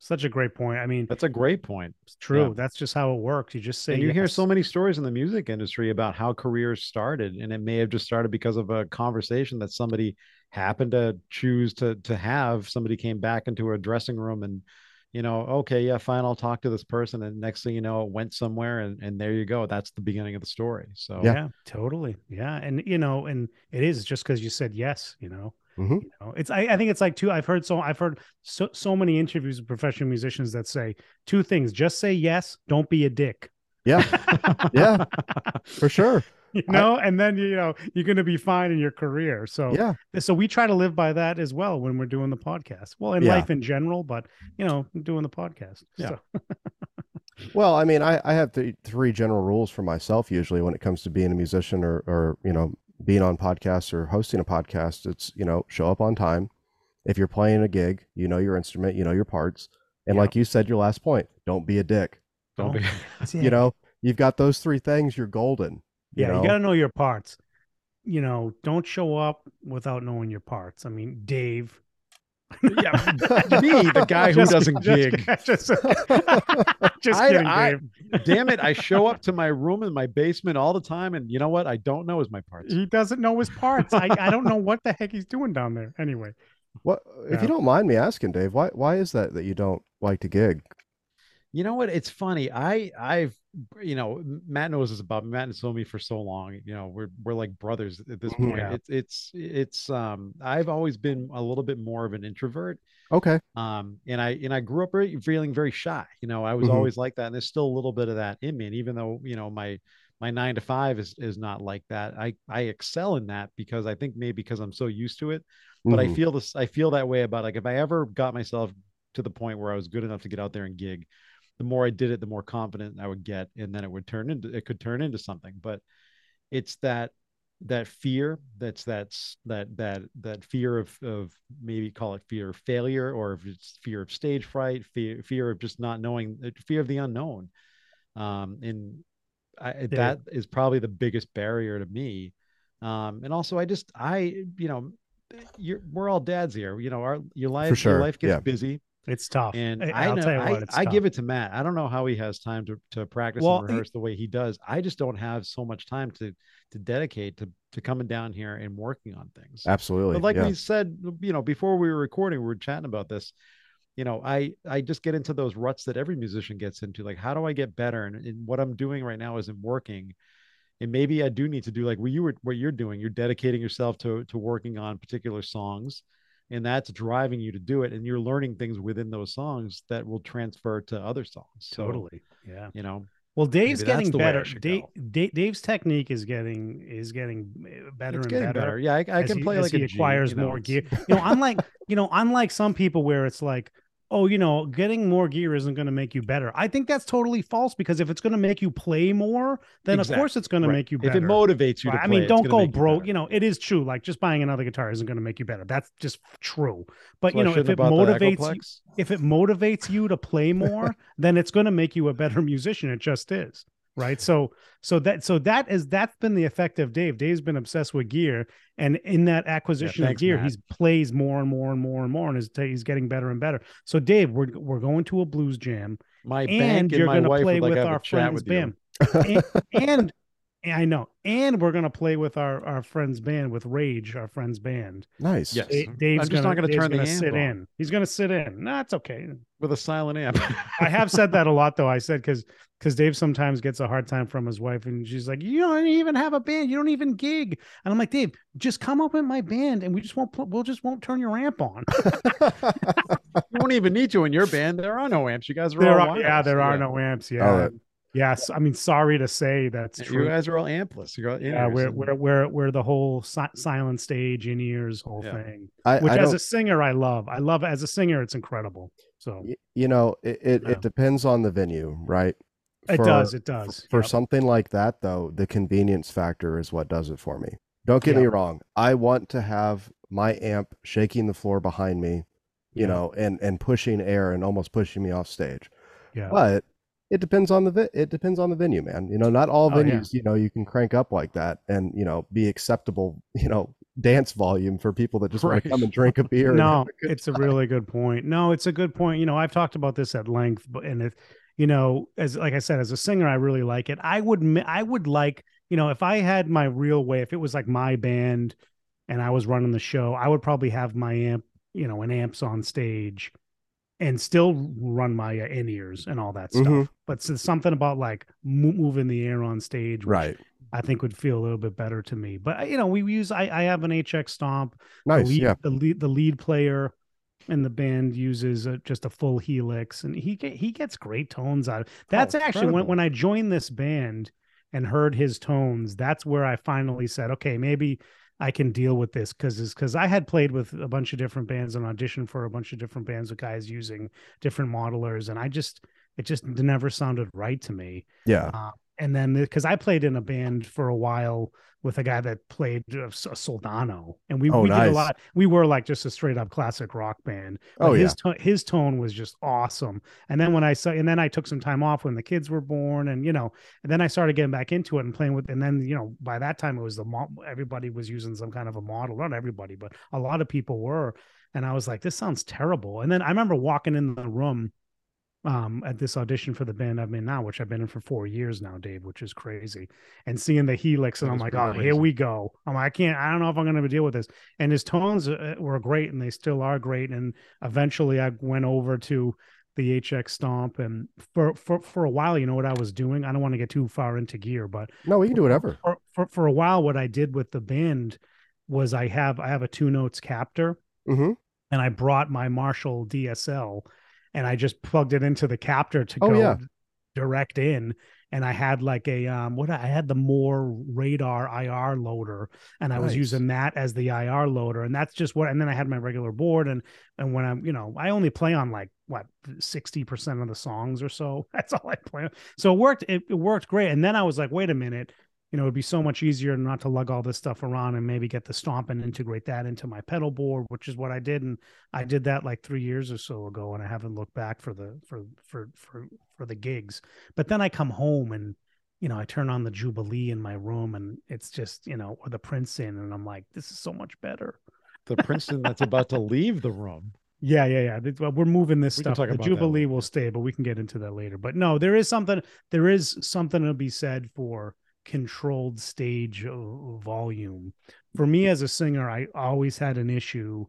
such a great point. I mean, That's a great point. it's true. Yeah. That's just how it works. You just say and you hear so many stories in the music industry about how careers started and it may have just started because of a conversation that somebody happened to choose to to have somebody came back into a dressing room and you know okay yeah fine i'll talk to this person and next thing you know it went somewhere and, and there you go that's the beginning of the story so Yeah. yeah totally yeah and you know and it is just because you said yes you know Mhm. you know it's I, I think it's like two i've heard so i've heard so so many interviews with professional musicians that say two things just say yes don't be a dick yeah (laughs) Yeah. for sure (laughs) you know and then you know you're going to be fine in your career so yeah so we try to live by that as well when we're doing the podcast well in Yeah. life in general but you know doing the podcast Yeah. so, (laughs) well i mean i, I have th- three general rules for myself usually when it comes to being a musician or or you know being on podcasts or hosting a podcast it's you know show up on time. If you're playing a gig you know your instrument you know your parts. And Yep. like you said your last point don't be a dick. Don't be- (laughs) you know you've got those three things you're golden you yeah know? you got to know your parts. You know don't show up without knowing your parts. I mean dave yeah. (laughs) Me the guy who Just- doesn't (laughs) just- gig. just, (laughs) just I- kidding I- dave damn it i show up to my room in my basement all the time and you know what? I don't know is my parts. He doesn't know his parts. I, I don't know what the heck he's doing down there. Anyway. What if you don't mind me asking dave why why is that that you don't like to gig You know what? It's funny. I I've you know Matt knows this about me. Matt has known me for so long. You know we're we're like brothers at this Mhm. point. Yeah. It's it's it's um I've always been a little bit more of an introvert. Okay. Um and I and I grew up very, feeling very shy. You know I was Mhm. always like that, and there's still a little bit of that in me. And even though you know my my nine to five is is not like that, I I excel in that because I think maybe because I'm so used to it but I Mhm. feel this I feel that way about like if I ever got myself to the point where I was good enough to get out there and gig, the more I did it, the more confident I would get, and then it would turn into it could turn into something. But it's that that fear that's that's that that that fear of of maybe call it fear of failure or if it's fear of stage fright fear fear of just not knowing uh, fear of the unknown. Um and I, that is probably the biggest barrier to me. Um and also i just i you know you're we're all dads here. You know our your life sure, your life gets yeah. busy It's tough. and I- I, I'll know tell you I, what, it's I tough. give it to Matt. I don't know how he has time to to practice Well, and he- rehearse the way he does. I just don't have so much time to to dedicate to to coming down here and working on things. Absolutely. But like yeah. we said, you know, before we were recording, we were chatting about this. You know, I I just get into those ruts that every musician gets into. Like, how do I get better? And, and what I'm doing right now isn't working. And maybe I do need to do like what you were what you're doing. You're dedicating yourself to to working on particular songs, and that's driving you to do it. And you're learning things within those songs that will transfer to other songs. So, totally. Yeah. you know, Well, Dave's getting the way I better. Dave. Dave, Dave's technique is getting is getting uh, better it's and getting better. better. Yeah, I, I can he- play like he a G, acquires know, more it's- gear. You know, unlike you know, unlike some people where it's like, oh, you know, getting more gear isn't going to make you better. I think that's totally false because if it's going to make you play more, then of course it's going to make you If it motivates you to Right? I mean, don't go make you broke. You, know, it is true. Like just buying another guitar isn't going to make you better. That's just true. But So you know, if it have bought the motivates you, if it motivates you to play (laughs) more, then it's going to make you a better musician. It just is. Right. So, so that, so that is, that's been the effect of Dave. Dave's been obsessed with gear. And in that acquisition thanks, of gear, he's plays more and more and more and more and is, he's getting better and better. So Dave, we're, we're going to a blues jam My and bank and you're my going to wife play would like with our friend's band. and, and I know, and we're gonna play with our our friend's band with Rage, our friend's band. nice. Yes. Da- mm-hmm. Dave's I'm just gonna, not gonna Dave's turn the gonna amp sit on. in. He's gonna sit in. No, it's okay. with a silent amp. (laughs) I have said that a lot though. I said because because Dave sometimes gets a hard time from his wife, and she's like, "You don't even have a band. You don't even gig." And I'm like, Dave, just come up with my band, and we just won't. Pl- we'll just won't turn your amp on. (laughs) you won't even need you in your band. There are no amps. You guys are there all are, yeah, wireless. there are no amps. Oh, yeah, Oh, yes. I mean, sorry to say that's You true. guys are all ampless. You got yeah, in-ears we're we're we're we're the whole si- silent stage in ears whole Yeah. thing. I, Which I as a singer, I love. I love as a singer, it's incredible. So you know, it, it, Yeah. it depends on the venue, right? it For- does. It does. For Yep. something like that, though, the convenience factor is what does it for me. Don't get me wrong. I want to have my amp shaking the floor behind me, you Yeah. know, and and pushing air and almost pushing me off stage. yeah. But it depends on the vi- it depends on the venue, man. You know, not all Oh, yeah. venues, you know, you can crank up like that and you know be acceptable, you know, dance volume for people that just want to come and drink a (laughs) beer. no, a it's a really good point. No, it's a good point. You know, I've talked about this at length, but and if you know, as like I said, as a singer, I really like it. I would, I would like, you know, if I had my real way, if it was like my band and I was running the show, I would probably have my amp, you know, an amps on stage and still run my uh, in ears and all that stuff. Mhm. But so something about like mo- moving the air on stage, Right. I think would feel a little bit better to me. But you know, we use I, I have an HX Stomp. The Nice. lead, Yeah. the lead the lead player and the band uses a, just a full helix, and he get, he gets great tones out. of That's actually when when I joined this band and heard his tones. That's where I finally said, okay, maybe I can deal with this because because I had played with a bunch of different bands and auditioned for a bunch of different bands with guys using different modelers, and I just it just never sounded right to me Yeah. uh, and then because I played in a band for a while with a guy that played a, S- a Soldano, and we, Oh, we did a lot. We were like just a straight up classic rock band. Oh, his to- his tone was just awesome. And then when I saw, and then I took some time off when the kids were born, and you know, and then I started getting back into it and playing with. And then you know, by that time it was the mo- everybody was using some kind of a model. Not everybody, but a lot of people were. And I was like, this sounds terrible. And then I remember walking in the room um at this audition for the band I'm in now, which I've been in for four years now, Dave, which is crazy. And seeing the helix, and I'm like, oh, here we go. I'm like, I can't, I don't know if I'm going to deal with this. And his tones uh, were great, and they still are great. And eventually, I went over to the HX Stomp, and for for for a while, you know what I was doing. I don't want to get too far into gear, but No, we can do whatever. for, for for a while, what I did with the band was I have I have a two notes captor, hmm and I brought my Marshall DSL, and I just plugged it into the captor to Oh, go yeah. direct in. And I had like a um what I had the Mooer Radar IR loader, and I was using that as the IR loader, and that's just what. And then I had my regular board, and and when I'm you know I only play on like what sixty percent of the songs or so. (laughs) That's all I play. on. So it worked. It, it worked great. And then I was like, wait a minute, you know, it'd be so much easier not to lug all this stuff around and maybe get the stomp and integrate that into my pedal board, which is what I did. And I did that like three years or so ago, and I haven't looked back for the for for for for the gigs. But then I come home and you know I turn on the Jubilee in my room, and it's just you know or the Princeton, and I'm like, this is so much better. The Princeton that's about to leave the room. (laughs) Yeah, yeah, yeah. We're moving this We stuff. The Jubilee will stay, but we can get into that later. But no, there is something. There is something to be said for controlled stage volume. For me as a singer, I always had an issue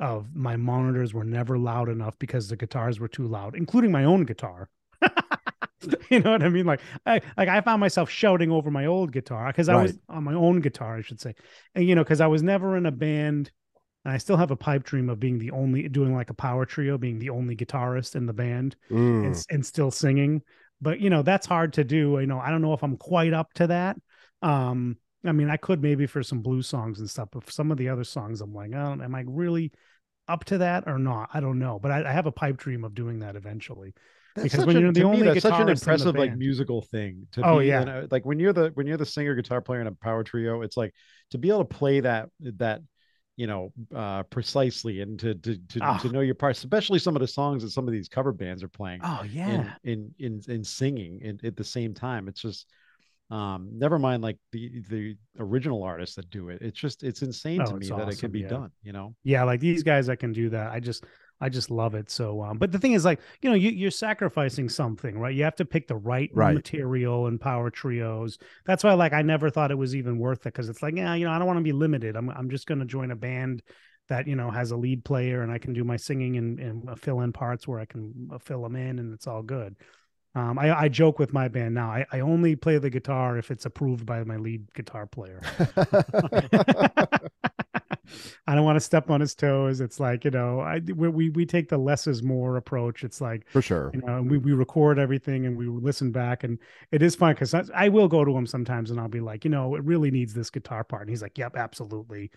of my monitors were never loud enough because the guitars were too loud, including my own guitar. (laughs) you know what I mean? Like I like I found myself shouting over my old guitar because I was on my own guitar, I should say. And you know, because I was never in a band and I still have a pipe dream of being the only doing like a power trio, being the only guitarist in the band Mm. and and still singing. But you know, that's hard to do. You know, I don't know if I'm quite up to that. Um, I mean, I could maybe for some blues songs and stuff, but for some of the other songs, I'm like, oh, am I really up to that or not? I don't know. But I, I have a pipe dream of doing that eventually. That's Because when a- you're the me, only that's such an impressive like musical thing. To Oh, be, yeah. a- like when you're the when you're the singer guitar player in a power trio, it's like to be able to play that that you know uh precisely and to to to, Ah. to know your parts, especially some of the songs that some of these cover bands are playing Oh in, yeah. in in in singing in, at the same time. It's just um never mind like the the original artists that do it. It's just it's insane Oh, to me it's that it can be yeah. done. You know. yeah like these guys that can do that i just i just love it so um but the thing is like you know you, you're sacrificing something right you have to pick the right, Right. material and power trios that's why like i never thought it was even worth it because it's like yeah you know i don't want to be limited i'm, I'm just going to join a band that you know has a lead player and i can do my singing and, and fill in parts where i can uh, fill them in and it's all good um, I, I joke with my band now. I, I only play the guitar if it's approved by my lead guitar player. (laughs) (laughs) I don't want to step on his toes. It's like you know, I we we, we take the less is more approach. It's like For sure. you know, and we we record everything and we listen back, and it is fun because I, I will go to him sometimes and I'll be like, you know, it really needs this guitar part, and he's like, yep, absolutely.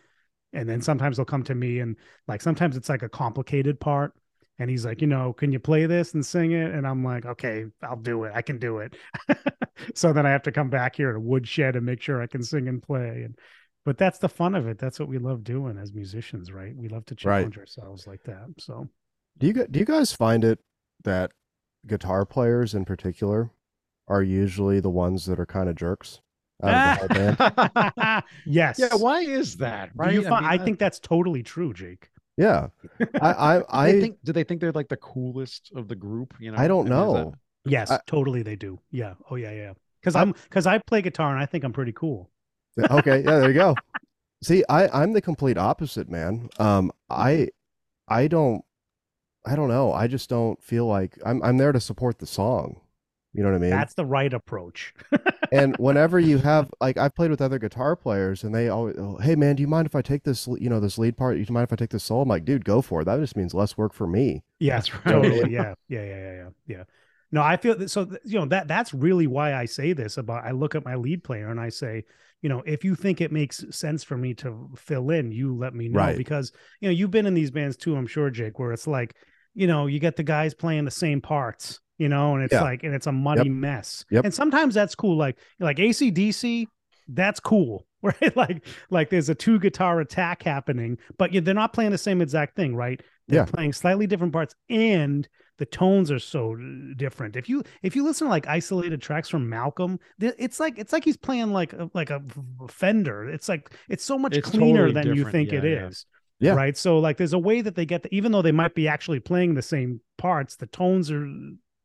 And then sometimes he'll come to me and like sometimes it's like a complicated part, and he's like, you know, can you play this and sing it? And I'm like, okay, I'll do it. I can do it. (laughs) so then I have to come back here to woodshed and make sure I can sing and play. And but that's the fun of it. That's what we love doing as musicians, right? We love to Right. challenge ourselves like that. So Do you gu- do you guys find it that guitar players in particular are usually the ones that are kind of jerks out of the whole band? (laughs) yes. yeah, why is that? Right. you find, I, mean, think that's totally true, Jake. Yeah, I I (laughs) I, they think do they think they're like the coolest of the group? You know, I don't mean, is that- know. Yes, I- totally they do. Yeah. Oh yeah, yeah. Because I'm- I'm because I play guitar and I think I'm pretty cool. Okay, yeah, there you go. See, I I'm the complete opposite, man. Um, I I don't I don't know. I just don't feel like I'm I'm there to support the song. You know what I mean? That's the right approach. (laughs) and whenever you have like I've played with other guitar players and they always oh, hey man do you mind if I take this you know this lead part do you mind if I take this solo I'm like dude go for it that just means less work for me Yeah, That's right. totally. Yeah, yeah, yeah, yeah, yeah, yeah. No, I feel that. So you know that that's really why I say this about. I look at my lead player and I say, you know, if you think it makes sense for me to fill in, you let me know Right. because you know you've been in these bands too. I'm sure, Jake, where it's like, you know, you get the guys playing the same parts, you know, and it's Yeah. like, and it's a muddy mess. Yep. And sometimes that's cool. Like like ACDC, that's cool. (laughs) Right, like like there's a two guitar attack happening, but you, they're not playing the same exact thing, right? They're Yeah. playing slightly different parts, and the tones are so different. If you if you listen to like isolated tracks from Malcolm, it's like it's like he's playing like a, like a Fender. It's like it's so much It's cleaner totally than you different. think it Yeah, yeah. is. Yeah. Right. So like there's a way that they get the, even though they might be actually playing the same parts, the tones are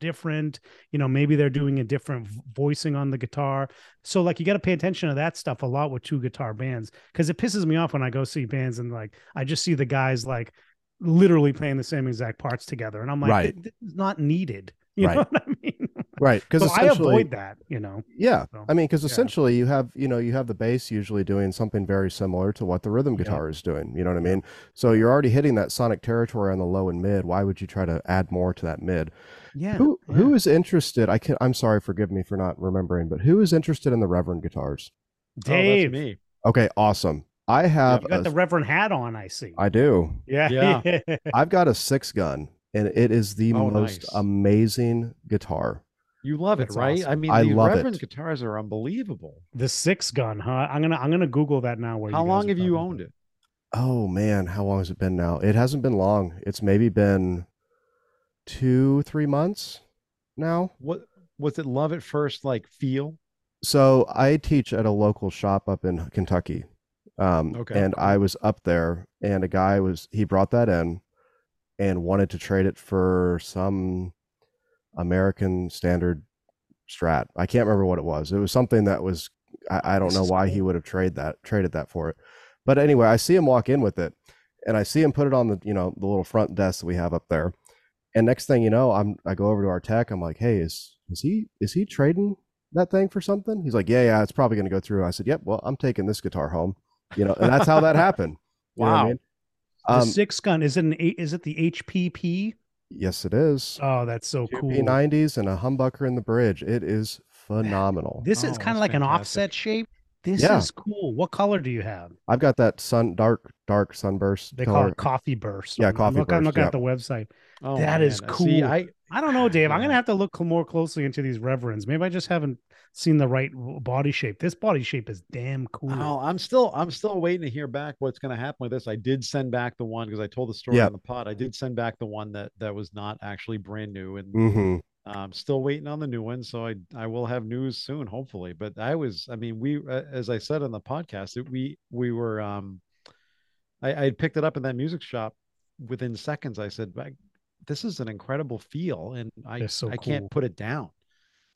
different. You know, maybe they're doing a different voicing on the guitar. So like you got to pay attention to that stuff a lot with two guitar bands because it pisses me off when I go see bands and like I just see the guys like literally playing the same exact parts together. And I'm like, Right. "Th- this is not needed. (laughs) You Right. know what I mean? (laughs) Right. Because So I essentially, avoid that, you know. yeah, So, I mean, because yeah. essentially you have, you know, you have the bass usually doing something very similar to what the rhythm Yeah. guitar is doing. You know what I mean? So you're already hitting that sonic territory on the low and mid. Why would you try to add more to that mid? Yeah. Who yeah. who is interested? I can. I'm sorry, forgive me for not remembering, but who is interested in the Reverend guitars? Dave, Oh, that's me. Okay, awesome. I have. you got a- the Reverend hat on, I see. I do. yeah. Yeah. (laughs) I've got a six gun, and it is the Oh, most nice. amazing guitar. You love it, right? awesome. I mean, I the love Reverend it. guitars are unbelievable. the six gun, huh? I'm gonna I'm gonna Google that now. While How you long have you owned it? Oh man, how long has it been now? It hasn't been long. It's maybe been two, three months now. What was it? Love at first, like feel. So I teach at a local shop up in Kentucky. Um, Okay. and I was up there and a guy was he brought that in and wanted to trade it for some American standard strat. I can't remember what it was. It was something that was I, I don't know why he would have traded that traded that for it. But anyway, I see him walk in with it and I see him put it on the, you know, the little front desk that we have up there. And next thing you know, I'm I go over to our tech. I'm like, "Hey, is is he is he trading that thing for something?" He's like, "Yeah, yeah, it's probably going to go through." I said, "Yep, well, I'm taking this guitar home." You know, and that's how that happened. You know what I Wow. mean? The Um, six gun is it an eight? Is it the HPP? yes, it is. Oh, that's so Two cool. P90s and a humbucker in the bridge. It is phenomenal. This Oh, is kind of that's like an offset shape. This Yeah. is cool. What color do you have? I've got that sun dark dark sunburst They call it coffee burst. Yeah, coffee I'm looking, I'm looking yeah. at the website. Oh, That is man. See, cool. I I don't know, Dave. I'm gonna have to look more closely into these reverends. Maybe I just haven't seen the right body shape. This body shape is damn cool. Oh, I'm still I'm still waiting to hear back what's going to happen with this. I did send back the one because I told the story Yeah. on the pod. I did send back the one that that was not actually brand new, and Mm-hmm. um, still waiting on the new one. So I I will have news soon, hopefully. But I was, I mean, we uh, as I said on the podcast, it, we we were um, I, I had picked it up in that music shop within seconds. I said, "This is an incredible feel," and I so I cool. can't put it down.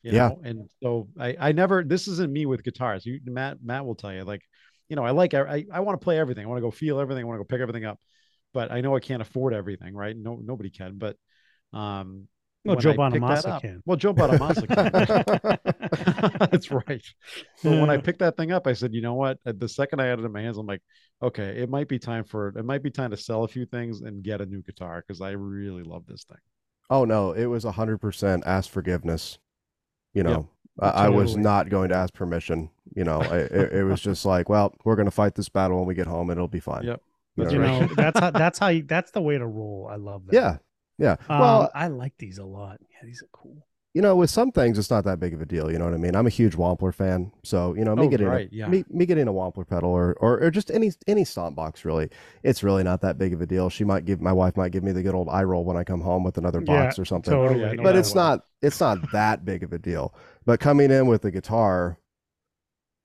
You Yeah. know, and so I I never. This isn't me with guitars. You Matt Matt will tell you like, you know, I like I I want to play everything. I want to go feel everything. I want to go pick everything up, but I know I can't afford everything, right? No, nobody can. But um, Well, when Joe I picked that Bonamassa can. Well, Joe Bonamassa can. (laughs) (laughs) That's right. But when I (laughs) picked that thing up, I said, you know what? At The second I had it in my hands, I'm like, okay, it might be time for it might be time to sell a few things and get a new guitar because I really love this thing. Oh no, it was hundred percent ask forgiveness. You know, I, I was not going to ask permission. You know, I, it, it was just like, well, we're going to fight this battle when we get home, and it'll be fine. Yep. You That's you right? know, (laughs) that's how that's how you, that's the way to roll. I love that. Yeah, yeah. Um, well, I like these a lot. Yeah, these are cool. You know, with some things, it's not that big of a deal. You know what I mean? I'm a huge Wampler fan, so you know, me Oh, getting right, a, yeah. me, me getting a Wampler pedal or, or or just any any stomp box really, it's really not that big of a deal. She might give my wife might give me the good old eye roll when I come home with another box or something. Totally. yeah, no but doubt it's about it. not it's not that big of a deal. But coming in with the guitar,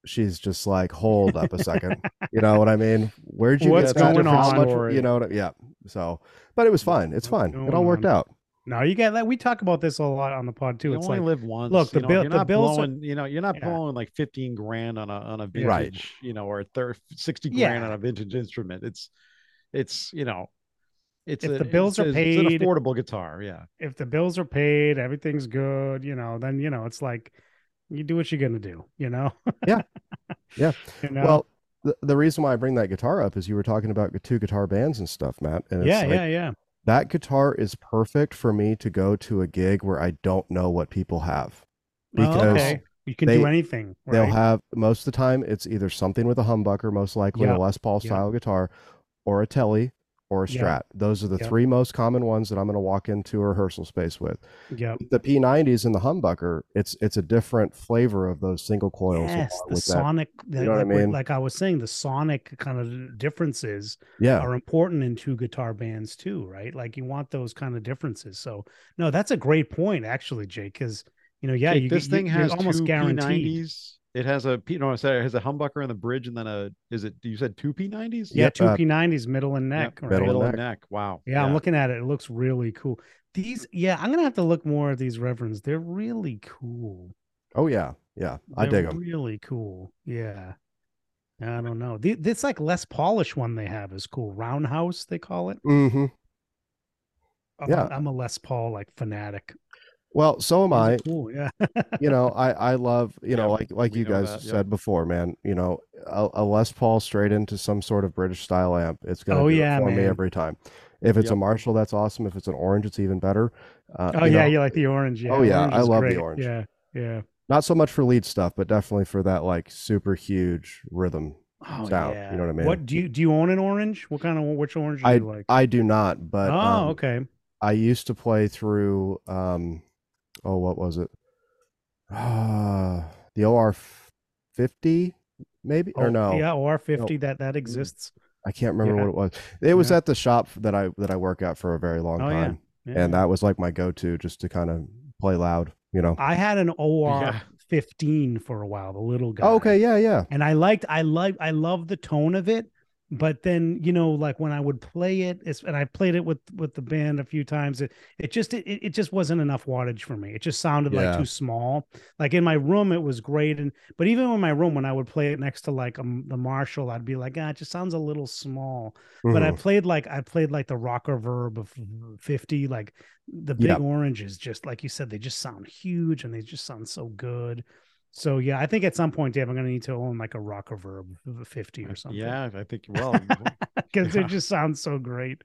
she's just like, hold up a second. you know what I mean? Where'd you What's get that? going How on? much- you know what? I- Yeah. So, but it was fine. It's What's fine. It all worked on? out. No, you get that. We talk about this a lot on the pod too. You it's only like live once. look, the you know, bill- the not bills are- you know, you're not Yeah. blowing like 15 grand on a on a vintage, Right. you know, or thir- 60 Yeah. grand on a vintage instrument. It's it's you know, it's If a- the bills it's are a- it's an paid- affordable guitar. Yeah. if the bills are paid, everything's good, you know, then you know, it's like you do what you're gonna do, you know? Yeah. (laughs) Yeah. you know? Well, the, the reason why I bring that guitar up is you were talking about two guitar bands and stuff, Matt. And it's yeah, like, yeah, yeah. That guitar is perfect for me to go to a gig where I don't know what people have. Well, Because okay. You can they- do anything. They'll have most of the time it's either something with a humbucker, most likely Yeah, a Les Paul yeah. style guitar, or a Telly or a Yeah, Strat. Those are the yeah. three most common ones that I'm going to walk into a rehearsal space with. Yep. The P90s and the humbucker, it's it's a different flavor of those single coils. Yes, along the with that. sonic, know what I like, mean? like I was saying, the sonic kind of differences Yeah, are important in two guitar bands too, right? Like you want those kind of differences. So no, that's a great point, actually, Jake. Because you know, yeah, Jake, you, this you- thing has almost two guaranteed. P90s. It has a P no, I said it has a humbucker in the bridge and then a is it you said two P90s? Yeah, two uh, P90s, middle and neck. right? middle Middle and and neck. Wow. Yeah, I'm looking at it. It looks really cool. These, yeah, I'm gonna have to look more at these reverends. They're really cool. Oh yeah, yeah. I They're dig them. Really cool. Yeah. I don't know. The, this like less polished one they have is cool. Roundhouse, they call it. Mm-hmm. I'm, Yeah. a, I'm a Les Paul like fanatic. Well, so am I. Cool. Yeah. you know, I I love you know like like you guys that, yeah. said before, man. You know, a, a Les Paul straight into some sort of British style amp, it's gonna Oh, yeah, it for me every time. If it's a Marshall, that's awesome. If it's an orange, it's even better. Uh, oh you yeah, know, you like the orange. Yeah. Oh, yeah, orange I love the orange. Yeah. Yeah. not so much for lead stuff, but definitely for that like super huge rhythm. Oh Sound, yeah. you know what I mean? What do you do? You own an orange? What kind of which orange do I you like? I do not, but oh, um, okay. I used to play through um oh what was it? Uh, (sighs) the OR fifty maybe or Oh, no. Yeah, OR fifty. That that exists. I can't remember Yeah. what it was. It was Yeah. at the shop that I that I work at for a very long Oh, time. Yeah. And that was like my go-to just to kind of play loud, you know. I had an OR Yeah. fifteen for a while, the little guy. Oh, okay, yeah, yeah. and I liked I like I love the tone of it, but then you know like when I would play it, it's, and I played it with with the band a few times, it it just it, it just wasn't enough wattage for me. It just sounded Yeah. like too small. Like in my room, it was great, and but even in my room when I would play it next to like um, the Marshall, I'd be like, ah, it just sounds a little small. But I Mhm. played like I played like the Rockerverb of fifty, like the big Yeah. oranges. Just like you said, they just sound huge and they just sound so good. So yeah, I think at some point, Dave, I'm gonna need to own like a Rockerverb of a fifty or something. Yeah, I think you well, (laughs) because Yeah. it just sounds so great.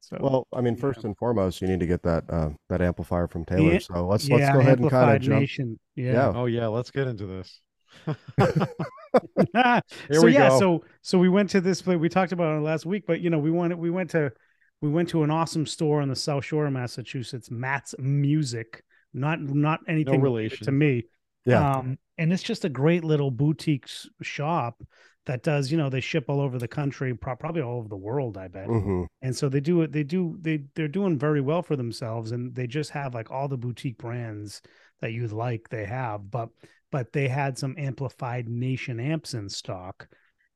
So Well, I mean, yeah. first and foremost, you need to get that uh, that amplifier from Taylor. Yeah, so let's yeah, let's go ahead and kind of jump. Nation. Yeah. Yeah. oh yeah, let's get into this. (laughs) (laughs) so we yeah, go. so so we went to this place. We talked about it last week, but you know, we went we went to we went to an awesome store on the South Shore of Massachusetts, Matt's Music. Not not anything related to me. Yeah. Um, and it's just a great little boutique shop that does, you know, they ship all over the country, probably all over the world, I bet. hmm And so they do it, they do, they, they're doing very well for themselves. And they just have like all the boutique brands that you'd like, they have, but, but they had some amplified nation amps in stock.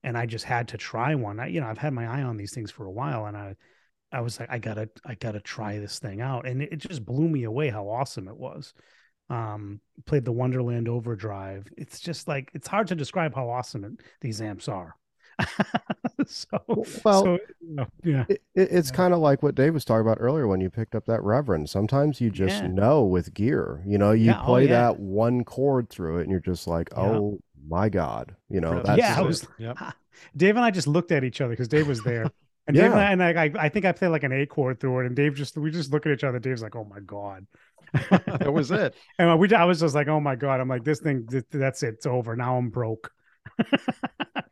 And I just had to try one. I, you know, I've had my eye on these things for a while and I, I was like, I gotta, I gotta try this thing out. And it, it just blew me away how awesome it was um played the wonderland overdrive it's just like it's hard to describe how awesome it, these amps are (laughs) so Well, so, you know, yeah It, it, it's Yeah. kind of like what Dave was talking about earlier when you picked up that Reverend. Sometimes you just Yeah. know with gear, you know, you Yeah, oh, play yeah. that one chord through it and you're just like, Yeah. oh my God, you know, That's that's Yeah, I it. was- Yep. dave and i just looked at each other because dave was there (laughs) and dave and I, and I, I i think i played like an a chord through it and dave just we just look at each other dave's like oh my god that was it. (laughs) and we i was just like oh my god i'm like this thing th- that's it it's over now i'm broke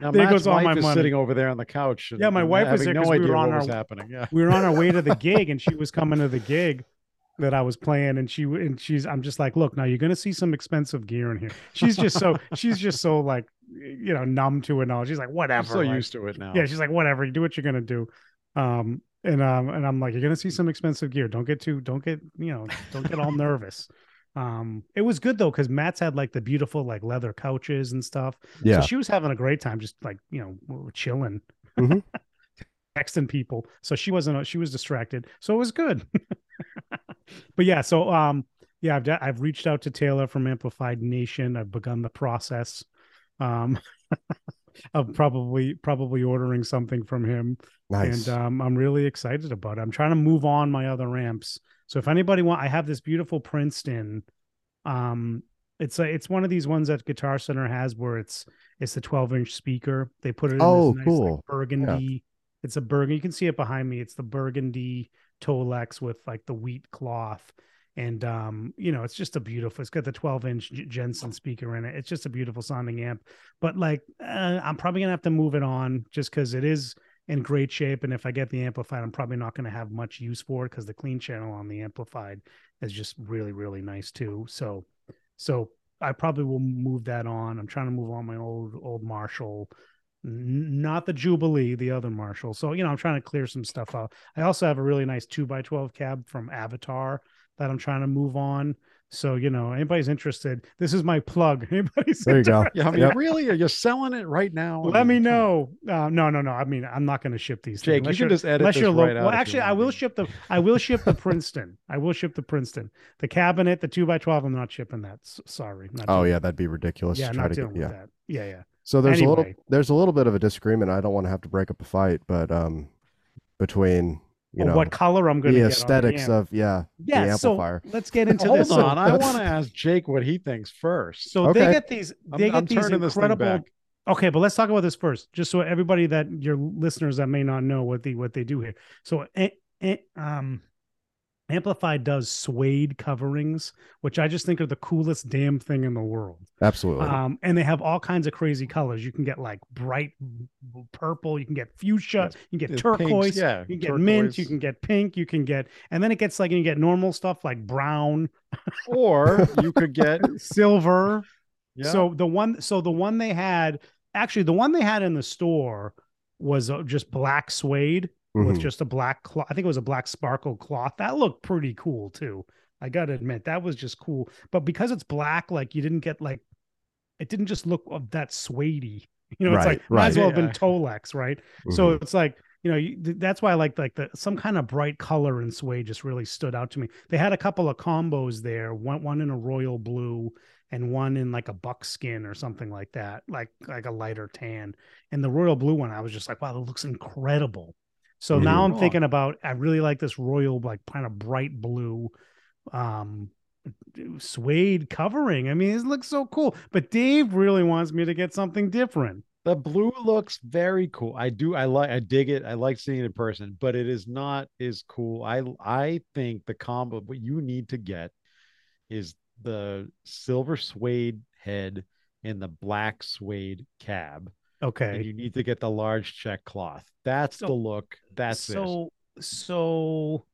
Now, (laughs) There Matt's goes all wife my money. sitting over there on the couch. And, Yeah, my wife was there no we were on what was our- happening. Yeah. we were on our way to the (laughs) gig and she was coming to the gig that I was playing and she and she's I'm just like look now you're gonna see some expensive gear in here she's just so she's just so like you know numb to it all she's like I'm whatever so like, used to it now. yeah she's like whatever you do what you're gonna do um and um and I'm like you're gonna see some expensive gear don't get too don't get you know don't get all (laughs) nervous um it was good though because Matt's had like the beautiful like leather couches and stuff yeah. so she was having a great time, just like you know, we were chilling, Mhm. (laughs) texting people. So she wasn't. She was distracted. So it was good. (laughs) but yeah, so um, yeah, I've I've reached out to Taylor from Amplified Nation. I've begun the process, um, of probably probably ordering something from him, nice. and um, I'm really excited about it. I'm trying to move on my other amps. So if anybody want, I have this beautiful Princeton. Um, it's a, it's one of these ones that Guitar Center has where it's it's the 12 inch speaker. They put it in Oh, this nice, like, cool. burgundy. It's a burgundy. You can see it behind me. It's the burgundy Tolex with like the wheat cloth. And um, you know, it's just a beautiful. It's got the 12 inch Jensen speaker in it. It's just a beautiful sounding amp. But like, uh, I'm probably gonna have to move it on just because it is in great shape. And if I get the amplified, I'm probably not to have much use for it because the clean channel on the amplified is just really, really nice too. So, so I probably will move that on. I'm trying to move on my old old Marshall, not the Jubilee, the other Marshall. So you know, I'm trying to clear some stuff out. I also have a really nice two by twelve cab from Avatar that I'm trying to move on. So you know, anybody's interested, this is my plug. (laughs) Anybody's there you go. Yeah, I mean, Yep. really, are you selling it right now? Let me mean, come know. Uh, no, no, no. I mean, I'm not going to ship these. Jake. things You unless can you're- just edit unless this you're right local. out. Well, actually, I will ship the. I will ship the Princeton. I will ship the Princeton. The cabinet, the two by twelve. I'm not shipping that. S- sorry. Not Oh yeah, that'd be ridiculous. Yeah, to try not to dealing get, with yeah. that. Yeah, yeah. So there's a little there's a little bit of a disagreement. I don't want to have to break up a fight, but um, between you know what color I'm going to the get. aesthetics the amp. of yeah yeah. the so amplifier. let's get into Hold this. on, I want to ask Jake what he thinks first. So they get these. I'm- They I'm get these turning this thing incredible. back. Okay, but let's talk about this first, just so everybody that your listeners that may not know what the what they do here. So, eh, eh, um, Amplify does suede coverings, which I just think are the coolest damn thing in the world. absolutely Um, and they have all kinds of crazy colors. You can get like bright purple, you can get fuchsia, Yes, you can get turquoise, pinks, yeah, you can get mint, you can get pink, you can get, and then it gets like you get normal stuff like brown, or (laughs) you could get silver. yeah, So the one, so the one they had, actually, the one they had in the store was uh, just black suede with Mhm. just a black cloth. I think it was a black sparkle cloth. That looked pretty cool too. I gotta admit, that was just cool. But because it's black, like you didn't get like, it didn't just look of that suedey. (laughs) You know, it's Right, like might as well have been Yeah. Tolex, right? So Mhm. it's like you know you, th- that's why I like like the some kind of bright color in suede just really stood out to me. They had a couple of combos there, one one in a royal blue and one in like a buckskin or something like that, like like a lighter tan. And the royal blue one, I was just like, wow, that looks incredible. So now I'm thinking about I really like this royal like kind of bright blue um suede covering. I mean, it looks so cool. But Dave really wants me to get something different. the blue looks very cool. I do. I like. I dig it. I like seeing it in person, but it is not as cool. I I think the combo what you need to get is the silver suede head and the black suede cab. And Okay. you need to get the large check cloth. That's So- the look. That's it. so so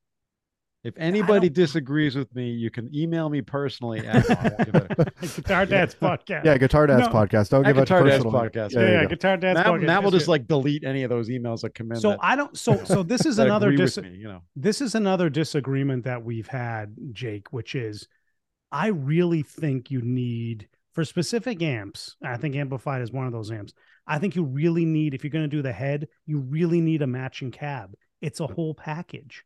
If anybody disagrees with me, you can email me personally at, (laughs) Guitar Dad's podcast. yeah guitar dad's No. podcast don't give it Guitar Dad's podcast. yeah, there you yeah. Guitar Dad's Matt, podcast. Matt will just like delete any of those emails that come in. So that, I don't. So so this is (laughs) another agree dis- me, you know. this is another disagreement that we've had, Jake, which is I really think you need for specific amps. I think Amplified is one of those amps. I think you really need if you're going to do the head, you really need a matching cab. It's a whole package.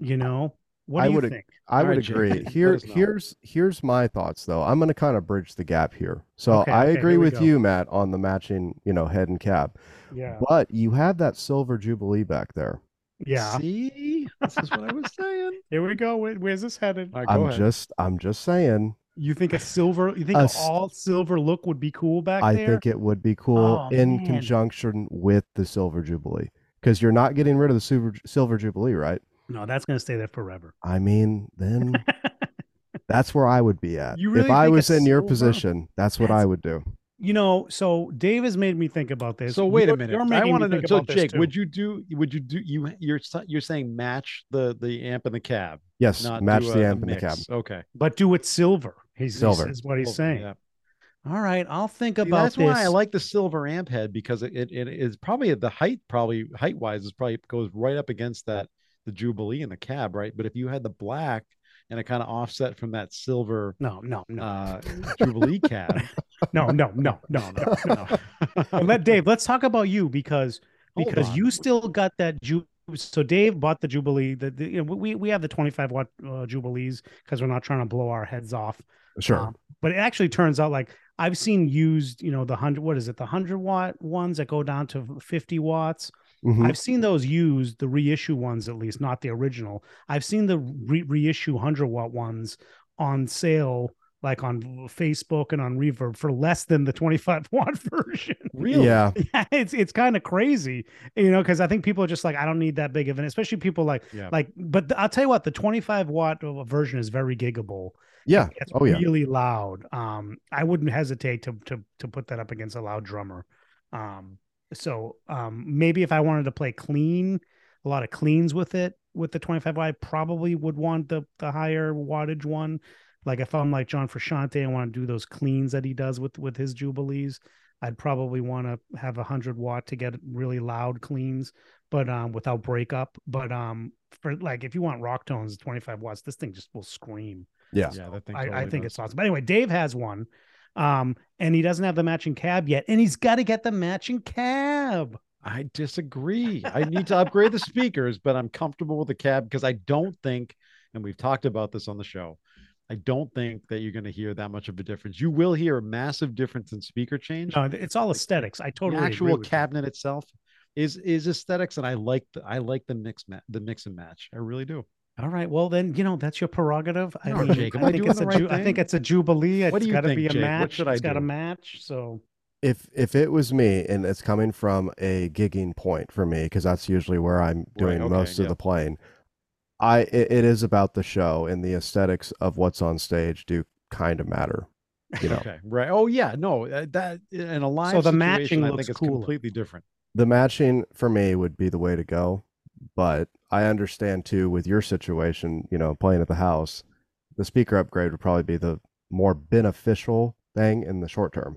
You know what I do you would ag- think? I All would right, agree. (laughs) let Here, here's here's my thoughts though. I'm going to kind of bridge the gap here. So Okay, I okay, agree with go. you, Matt, on the matching, you know, head and cab. Yeah, But you have that silver jubilee back there. yeah. See, this is what I was saying. (laughs) Here we go. Where- Where's this headed? All right, go I'm ahead. just I'm just saying. You think a silver? You think A an all silver look would be cool back I there? think it would be cool Oh, in man. conjunction with the silver jubilee because you're not getting rid of the silver silver jubilee, right? no, that's going to stay there forever. I mean, then (laughs) that's where I would be at. You if I was in your position, that's what I would do. You know, so Dave has made me think about this. So wait a You're- minute. You're I making want to know. So Jake, would you do? Would you do? You you're you're saying match the the amp and the cab, Yes, not match do the a- a amp and the cab. Okay, but do it silver? He's Silver. Is what he's Okay, saying. yeah. All right, I'll think See, about that's this. why I like the silver amp head because it, it it is probably the height probably height wise is probably goes right up against that the Jubilee and the cab, right? But if you had the black and it kind of offset from that silver no, no, no, uh Jubilee (laughs) cab, no, no, no, no, no, no. (laughs) no. Let Dave. Let's talk about you because because you still got that ju- So Dave bought the Jubilee. The, the you know, we we have the 25 watt uh, Jubilees because we're not trying to blow our heads off. Sure. Um, but it actually turns out like I've seen used, you know, the hundred. What is it? The hundred watt ones that go down to 50 watts. Mhm. I've seen those used, the reissue ones at least, not the original. I've seen the re- reissue 100 watt ones on sale, like on Facebook and on Reverb for less than the 25 (laughs) watt version. really? Yeah. (laughs) yeah, it's it's kind of crazy, you know, because I think people are just like, I don't need that big of an, especially people like Yeah. like. But the- I'll tell you what, the 25 watt version is very giggable. Yeah. It's Oh, yeah. really loud. Um, I wouldn't hesitate to to to put that up against a loud drummer. Um, so um, maybe if I wanted to play clean, a lot of cleans with it with the 25 watt, I probably would want the the higher wattage one. Like if I'm like John Frusciante, I want to do those cleans that he does with with his jubilees. I'd probably want to have a hundred watt to get really loud cleans, but um without breakup. But um for like if you want rock tones, 25 watts, this thing just will scream. Yeah. Yeah, that thing I, I think does. it's awesome. But anyway, Dave has one. Um, and he doesn't have the matching cab yet, and he's got to get the matching cab. I disagree. I need to upgrade the (laughs) speakers, but I'm comfortable with the cab because I don't think, and we've talked about this on the show, I don't think that you're going to hear that much of a difference. You will hear a massive difference in speaker change. No, it's all aesthetics. I totally the agree actual with you. cabinet itself, is is aesthetics, and I like the I like the mix ma- the mix and match. I really do. All right. Well, then you know that's your prerogative. I No, mean, Jake, am I I think it's a right ju- I think it's a jubilee. What It's do you got to think, be a Jake? What match. should I It's got a match. So if if it was me and it's coming from a gigging point for me because that's usually where I'm doing okay, most of the playing. I it, it is about the show and the aesthetics of what's on stage do kind of matter. You know, Okay, right. Oh yeah, no, uh, that in a live the matching I looks think it's cooler. completely different. the matching for me would be the way to go, but I understand too with your situation, you know, playing at the house, the speaker upgrade would probably be the more beneficial thing in the short term.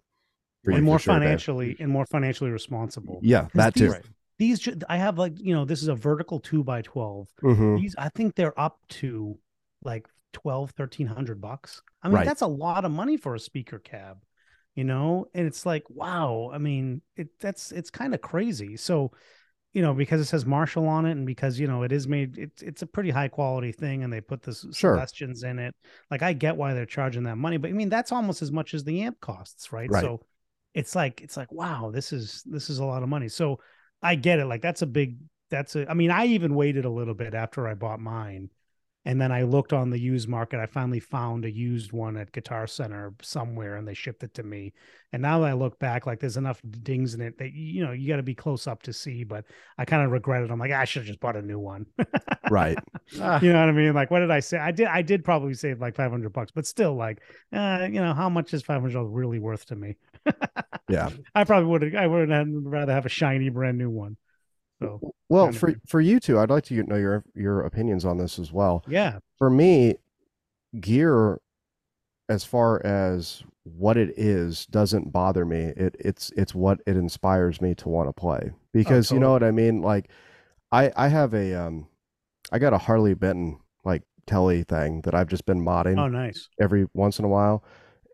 and more sure, Dave. financially and more financially responsible. Yeah, that too. these- These I have like you know this is a vertical two by twelve. hmm These I think they're up to like 12, 1300 bucks. I mean Right. that's a lot of money for a speaker cab, you know. And it's like wow. I mean it that's it's kind of crazy. So you know because it says Marshall on it and because you know it is made it's it's a pretty high quality thing and they put the Sure. Celestions in it. Like I get why they're charging that money, but I mean that's almost as much as the amp costs, right? Right. So it's like it's like wow this is this is a lot of money so i get it like that's a big that's a i mean i even waited a little bit after i bought mine and then i looked on the used market i finally found a used one at guitar center somewhere and they shipped it to me. And now that i look back like there's enough dings in it that you know you got to be close up to see but i kind of regret it. I'm like "Ah, i should have just bought a new one. Right. Ah, (laughs) you know what i mean? Like what did i say? I did i did probably save like 500 bucks but still like uh, you know how much is 500 really worth to me Yeah. (laughs) I probably would. I would have rather have a shiny brand new one. So Well, for for you two, I'd like to know your your opinions on this as well. yeah, For me, gear, as far as what it is, doesn't bother me. It it's it's what it inspires me to want to play because you know what I mean. Like, I I have a um, I got a Harley Benton like telly thing that I've just been modding oh nice. every once in a while,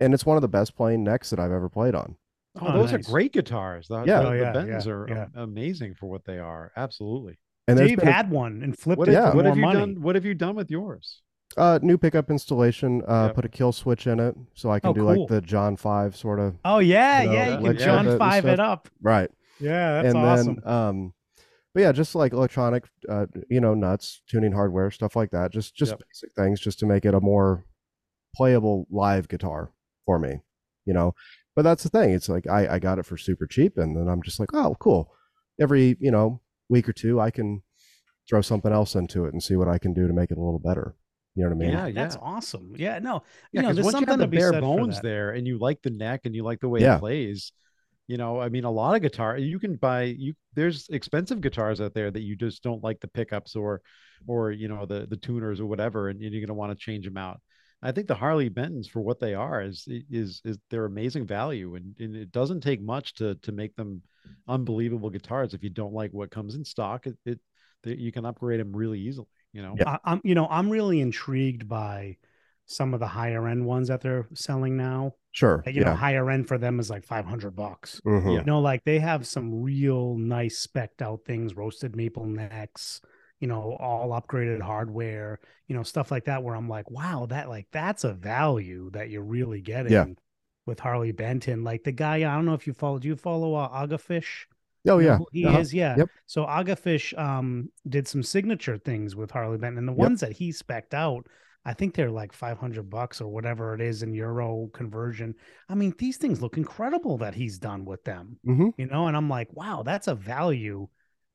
and it's one of the best playing necks that I've ever played on. oh, Oh, those nice. are great guitars. The, Yeah. the, Oh, the Bentons yeah, are yeah. amazing for what they are. Absolutely. And there's Dave been a- had one and flipped What, it have- for what more have you money. done? What have you done with yours? Uh, new pickup installation. Uh, Yep. put a kill switch in it, so I can Oh, do cool. like the John Five sort of. Oh yeah, you know, yeah. You can John five it up. Right, Yeah, that's and awesome. then um, but yeah, just like electronic, uh, you know, nuts, tuning hardware, stuff like that. Just just Yep. basic things, just to make it a more playable live guitar for me, you know. But that's the thing. It's like I I got it for super cheap, and then I'm just like, oh, cool. Every you know week or two, I can throw something else into it and see what I can do to make it a little better. You know what I mean? Yeah, that's yeah. awesome. Yeah, no, Yeah, you know, there's once you something have the to bare said bones there, and you like the neck, and you like the way Yeah. it plays, you know, I mean, a lot of guitar you can buy. You there's expensive guitars out there that you just don't like the pickups or, or you know, the the tuners or whatever, and you're gonna want to change them out. I think the Harley Bentons for what they are is is is they're amazing value, and, and it doesn't take much to to make them unbelievable guitars. If you don't like what comes in stock, it, it that you can upgrade them really easily. You know, Yeah. I, I'm, you know, I'm really intrigued by some of the higher end ones that they're selling now. Sure. You know, higher end for them is like 500 bucks. Mhm. You know, like they have some real nice specked out things, roasted maple necks, you know, all upgraded hardware, you know, stuff like that where I'm like, wow, that like that's a value that you're really getting with Harley Benton. Like the guy, I don't know if you follow, do you follow uh, Agafish? Oh yeah. he Uh-huh. is, yeah. Yep. So Agafish um did some signature things with Harley Benton, and the Yep. ones that he specked out, I think they're like 500 bucks or whatever it is in euro conversion. I mean, these things look incredible that he's done with them hmm you know and i'm like wow that's a value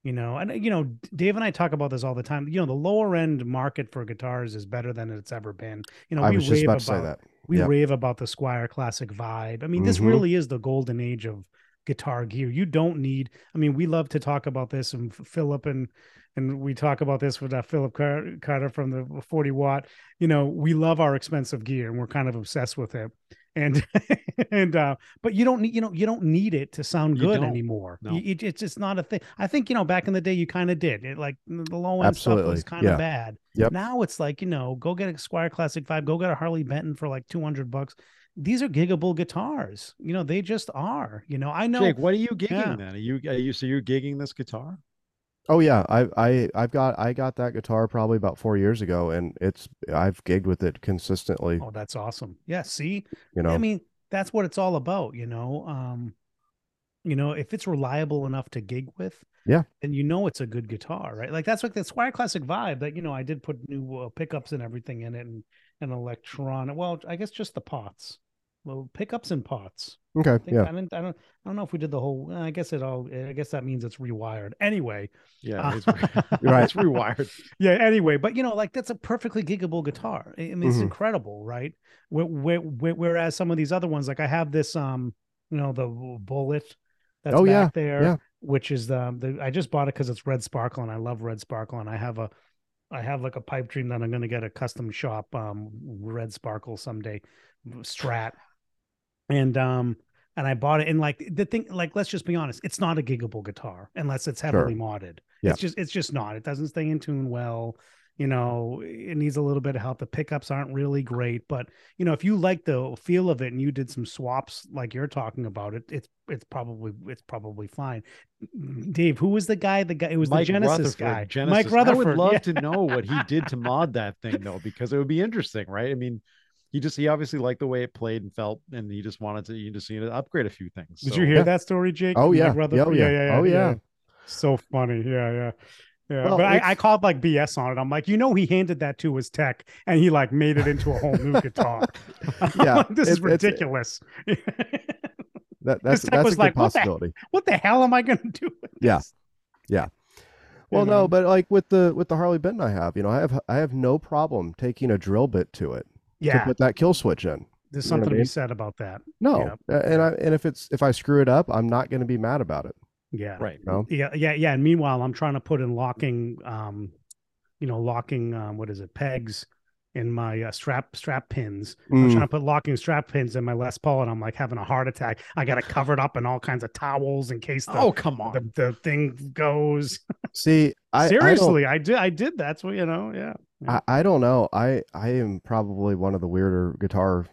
you know and you know dave and i talk about this all the time you know the lower end market for guitars is better than it's ever been you know I we was just rave about to say that. we Yep. rave about the Squier classic vibe i mean this Mhm. really is the golden age of guitar gear. You don't need i mean we love to talk about this and philip and and we talk about this with uh, philip Car- carter from the 40 watt. You know we love our expensive gear and we're kind of obsessed with it. And (laughs) and uh but you don't need you know you don't need it to sound good anymore. No. You- it, it's just not a thing. I think you know back in the day you kind of did. It like the low end stuff was kind of Yeah. bad. Yep. now it's like you know go get a Squier Classic Vibe, go get a harley benton for like 200 bucks these are giggable guitars you know they just are you know i know Jake, what are you gigging Yeah. then? Are you are you so you're gigging this guitar? Oh yeah, I I I've got I got that guitar probably about four years ago, and it's I've gigged with it consistently. oh that's awesome yeah see You know, i mean that's what it's all about you know um you know, if it's reliable enough to gig with, Yeah. then you know it's a good guitar, right? Like that's like the Squier Classic vibe. That you know, I did put new uh, pickups and everything in it, and an electronic. Well, I guess just the pots. Well, pickups and pots. Okay. I think, Yeah. I, didn't, I don't. I don't know if we did the whole. I guess it all. I guess that means it's rewired. Anyway, Yeah, (laughs) it's, Right. it's rewired. (laughs) yeah. Anyway, but you know, like that's a perfectly giggable guitar. I I mean, it's Mhm. incredible, right? Where, where, where, whereas some of these other ones, like I have this, um, you know, the bullet that's Oh, back yeah, there, yeah. which is the, the I just bought it because it's red sparkle and I love red sparkle and I have a, I have like a pipe dream that I'm going to get a custom shop, um, red sparkle someday, Strat, and um. And I bought it, and like the thing, like let's just be honest, it's not a giggable guitar unless it's heavily modded. Yeah. It's just, it's just not. It doesn't stay in tune well you know it needs a little bit of help the pickups aren't really great but you know if you like the feel of it and you did some swaps like you're talking about it it's it's probably it's probably fine mm, dave who was the guy the guy it was Mike the genesis Rutherford, guy Genesis. mike I would love yeah. to know what he did to (laughs) mod that thing though, because it would be interesting, right? I mean, he just he obviously liked the way it played and felt, and he just wanted to you just need to upgrade a few things. did you hear Yeah. that story jake Oh Mike yeah. Oh, Rutherford? Oh yeah. Oh yeah. so funny yeah yeah yeah, Well, but I, I called like BS on it. I'm like, you know, he handed that to his tech, and he like made it into a whole new guitar. (laughs) Yeah, like, this is it's- it's- ridiculous. (laughs) That, that's tech that's was like, "What the possibility. what the hell am I going to do? With Yeah. this? Well, You no, but like with the with the Harley Benton I have, you know, I have I have no problem taking a drill bit to it Yeah, to put that kill switch in. there's you know something to be mean? said about that. No, and I and if it's if I screw it up, I'm not going to be mad about it. Yeah, right. You know? yeah, yeah, yeah. And meanwhile, I'm trying to put in locking, um, you know, locking, um, what is it, pegs in my uh, strap strap pins. I'm Mm, trying to put locking strap pins in my Les Paul, and I'm like having a heart attack. I got to cover it covered up in all kinds of towels in case the Oh come on. the, the thing goes. see, (laughs) I I Seriously, I, did. I did. That's what you know. Yeah. I, I don't know. I I am probably one of the weirder guitar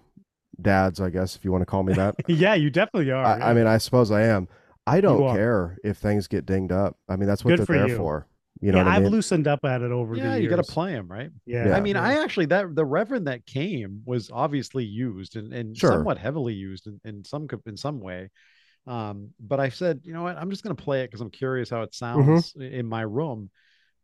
dads, I guess, if you want to call me that. (laughs) yeah, you definitely are. I, I mean, I suppose I am. I don't care if things get dinged up. I mean, that's what Good they're for there you. for. You know yeah, what I I've mean? loosened up at it over yeah, the years. you got to play him, right? Yeah, Yeah. I mean, yeah. I actually that the Reverend that came was obviously used and, and Sure. somewhat heavily used in, in some co- in some way. Um, but I said, you know what, I'm just gonna play it because I'm curious how it Mm-hmm. sounds i- in my room.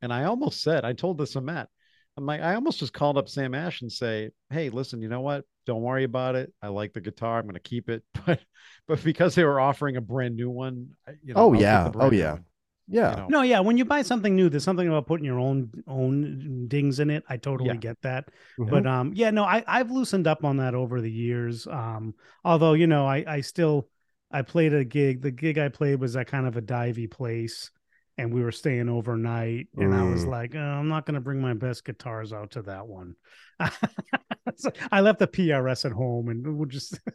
And I almost said, I told this to Matt, I'm like, I almost just called up Sam Ash and say, Hey, listen, you know what? Don't worry about it. I like the guitar. I'm gonna keep it. (laughs) But but because they were offering a brand new one, I- you know, Oh, I'll get yeah. the Oh, new yeah. one, yeah. you know. No, yeah. When you buy something new, there's something about putting your own own dings in it. I totally Yeah. get that. Mhm. But um, yeah, no, I I've loosened up on that over the years. Um, although you know, I I still I played a gig. The gig I played was at kind of a divey place, and we were staying overnight. And I was Mm. like, oh, I'm not going to bring my best guitars out to that one. (laughs) so I left the PRS at home, and we'll just. (laughs)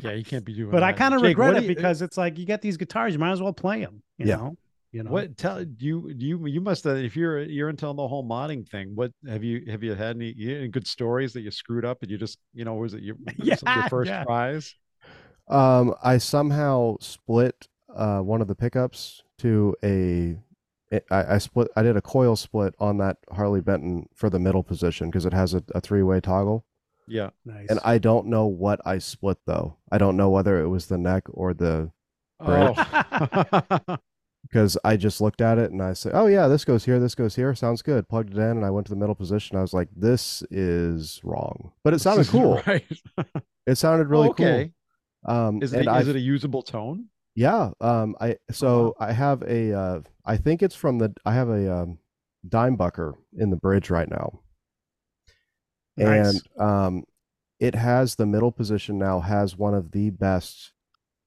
Yeah, you can't be doing but I kind of regret what it you- because it's like you get these guitars, you might as well play them. You Yeah. know. You know. What tell you you you must have if you're you're into the whole modding thing? What have you have you had any, any good stories that you screwed up and you just you know was it your (laughs) Yeah, your first yeah. tries? Um, I somehow split uh, one of the pickups to a. I, I split. I did a coil split on that Harley Benton for the middle position because it has a, a three way toggle, Yeah, Nice. and I don't know what I split though. I don't know whether it was the neck or the oh, because (laughs) (laughs) I just looked at it and I said, "Oh yeah, this goes here, this goes here, sounds good." Plugged it in, and I went to the middle position. I was like, "This is wrong," but it sounded (laughs) cool. right? It sounded really okay. cool. Um, Is and it I is it a usable tone? Yeah. Um. I so I have a. Uh, I think it's from the. I have a um, Dimebucker in the bridge right now, Nice. and um, it has the middle position now has one of the best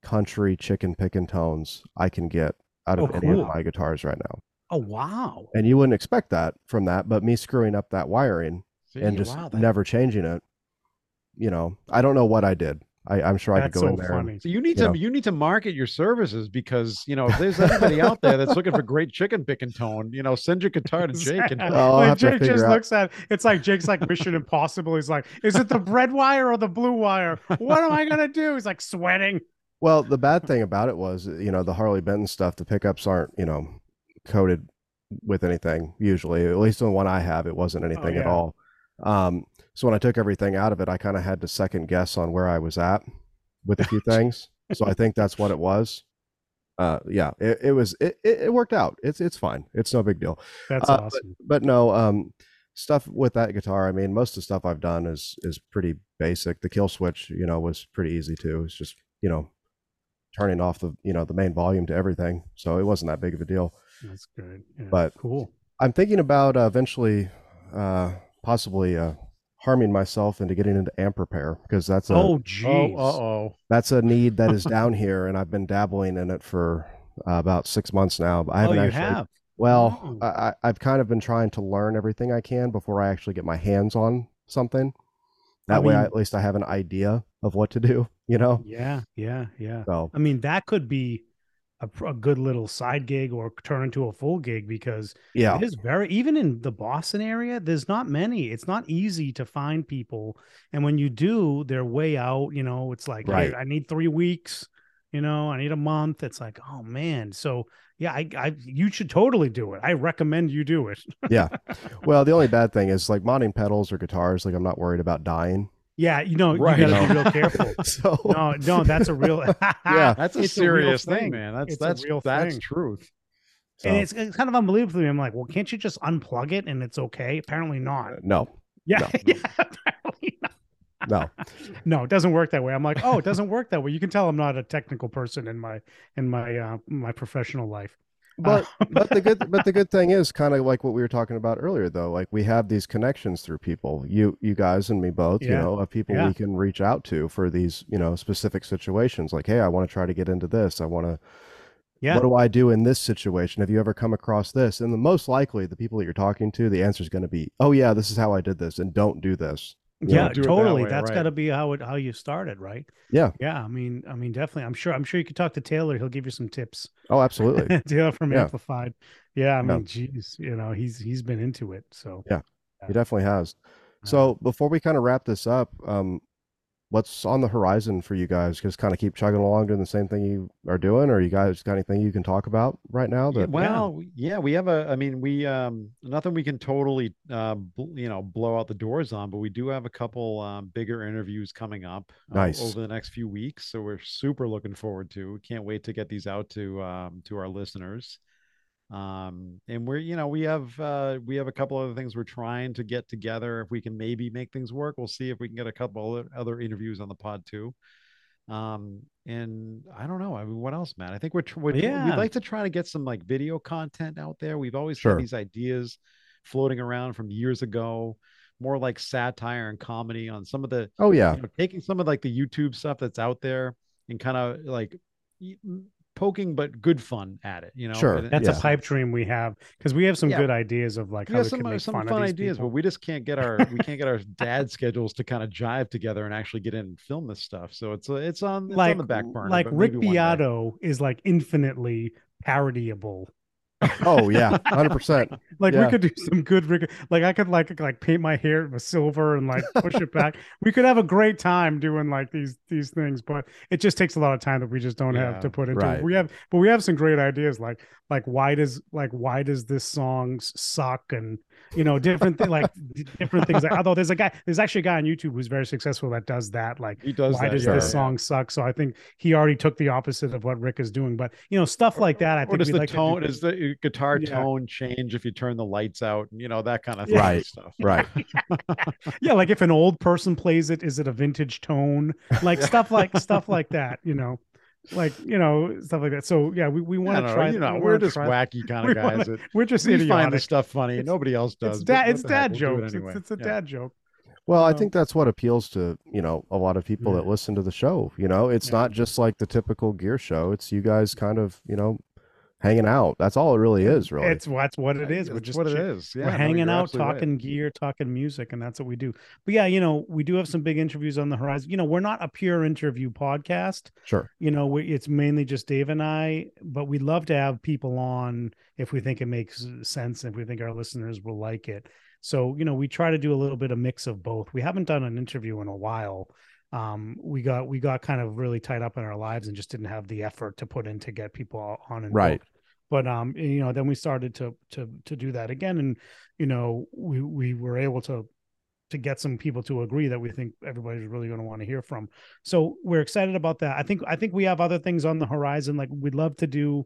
country chicken picking tones I can get out of Oh, any cool. of my guitars right now. oh wow. And you wouldn't expect that from that, but me screwing up that wiring See, and just wow, that- never changing it, you know, I don't know what I did. I, I'm sure I could go so in there. and- funny. So you need Yeah. to you need to market your services because you know if there's anybody out there that's looking for great chicken picking tone, you know, send your guitar to Jake and Well, (laughs) I'll to Jake just out- looks at it's like Jake's like Mission Impossible. He's like, is it the red wire or the blue wire? What am I gonna do? He's like sweating. Well, the bad thing about it was, you know, the Harley Benton stuff, the pickups aren't, you know, coated with anything usually. At least the one I have, it wasn't anything at yeah. all. Um, so when I took everything out of it, I kind of had to second guess on where I was at with a few (laughs) things. so I think that's what it was. uh, yeah, it, it was it, it worked out. It's it's fine. It's no big deal. That's Uh, awesome. But no, um, stuff with that guitar. I mean, most of the stuff I've done is is pretty basic. The kill switch, you know, was pretty easy too. It's just you know turning off the you know the main volume to everything, so it wasn't that big of a deal. That's good. Yeah, but- cool. I'm thinking about uh, eventually, uh, possibly uh, harming myself into getting into amp repair because that's a Oh, geez. Oh, oh. that's a need that is (laughs) down here, and I've been dabbling in it for uh, about six months now. I oh, haven't you actually. have. Well, Oh. I, I- I've kind of been trying to learn everything I can before I actually get my hands on something. I That way, I, at least I have an idea of what to do. You know. Yeah, yeah, yeah. So I mean, that could be a, a good little side gig or turn into a full gig because yeah, it is very even in the Boston area. There's not many. It's not easy to find people, and when you do, they're way out. You know, it's like, Right. "Hey, I need three weeks. You know, I need a month. It's like, oh man. So yeah, I, I you should totally do it. I recommend you do it. yeah. (laughs) Well, the only bad thing is like modding pedals or guitars. Like I'm not worried about dying. Yeah, you know, Right. you gotta be real careful. (laughs) So No, no, that's a real. (laughs) Yeah. (laughs) That's a It's real serious thing, man. That's It's that's real that's thing. truth. so, And it's, it's kind of unbelievable to me. I'm like, well, can't you just unplug it and it's okay? Apparently not. uh, no, Yeah, no. yeah. Apparently not. no. No, it doesn't work that way. I'm like, oh, it doesn't work that way. You can tell I'm not a technical person in my in my uh my professional life. But Uh, but the good but the good thing is kind of like what we were talking about earlier though. Like we have these connections through people. You you guys and me both. You know, of people Yeah. we can reach out to for these you know specific situations. Like, hey, I want to try to get into this. I want to. yeah, What do I do in this situation? Have you ever come across this? And the most likely, the people that you're talking to, the answer is going to be, "Oh yeah, this is how I did this," and don't do this. Yeah, know? that totally. That's right. got to be how it how you started, right? Yeah. Yeah, I mean, I mean, definitely. I'm sure. I'm sure you could talk to Taylor. He'll give you some tips. Oh, absolutely. (laughs) Taylor from Yeah. Amplified. Yeah, I Yeah. mean, geez, you know, he's he's been into it. So Yeah. He definitely has. So before we kind of wrap this up, um, what's on the horizon for you guys? Just kind of keep chugging along doing the same thing you are doing, or you guys got anything you can talk about right now? Yeah, That well, yeah, we have a. I mean, we um nothing we can totally uh bl- you know blow out the doors on, but we do have a couple um, bigger interviews coming up uh, Nice. over the next few weeks. So we're super looking forward to. We can't wait to get these out to um to our listeners. Um, and we're you know we have uh we have a couple other things we're trying to get together. If we can maybe make things work, we'll see if we can get a couple other- other interviews on the pod too. Um, and I don't know. I mean, what else, man? I think we're, we're yeah. we'd like to try to get some like video content out there. We've always Sure. had these ideas floating around from years ago, more like satire and comedy on some of the oh yeah, you know, taking some of like the YouTube stuff that's out there and kind of like poking but good fun at it. You know, Sure. And- that's Yeah. a pipe dream we have because we have some Yeah. good ideas of like we how we some can uh, make some fun, fun, ideas, people. but we just can't get our we can't get our (laughs) dad schedules to kind of jive together and actually get in and film this stuff. So it's uh, it's on it's like on the back burner. like Rick maybe one day. Beato is like infinitely parodyable. Oh yeah, hundred percent. (laughs) Like Yeah. we could do some good. Like I could like like paint my hair with silver and like push it back. (laughs) We could have a great time doing like these these things, but it just takes a lot of time that we just don't have to put into right. it. We have, but we have some great ideas. Like like why does like why does this song suck and you know different thing like different things. Like, although there's a guy, there's actually a guy on YouTube who's very successful that does that. Like He does why that, does yeah, this yeah. song suck? So I think he already took the opposite of what Rick is doing. But you know stuff like that. I or think does the like to tone is the uh, guitar Yeah. tone change if you turn the lights out and you know that kind of thing Right. stuff (laughs) Right. (laughs) yeah like if an old person plays it is it a vintage tone like (laughs) stuff like stuff like that you know like you know stuff like that so yeah we, we want to try you know we we're just try- wacky (laughs) kind we of guys wanna- that we're just we find idiotic this stuff funny It's- nobody else does it's but dad it's the heck, dad we'll do it anyway. it's, it's a Yeah. dad joke Well, I think that's what appeals to you know a lot of people that listen to the show. You know, it's Yeah. not just like the typical gear show. It's you guys kind of you know hanging out. That's all it really is. Really. it's that's what it is we're just what it chi- is yeah we're hanging you're out absolutely right. talking gear talking music and that's what we do but yeah you know we do have some big interviews on the horizon you know we're not a pure interview podcast sure. you know we, it's mainly just dave and i but we'd love to have people on if we think it makes sense if we think our listeners will like it so you know we try to do a little bit of mix of both we haven't done an interview in a while um we got we got kind of really tied up in our lives and just didn't have the effort to put in to get people on and Right. booked. but um you know then we started to to to do that again and you know we we were able to to get some people to agree that we think everybody's really going to want to hear from. So we're excited about that. I think I think we have other things on the horizon. Like we'd love to do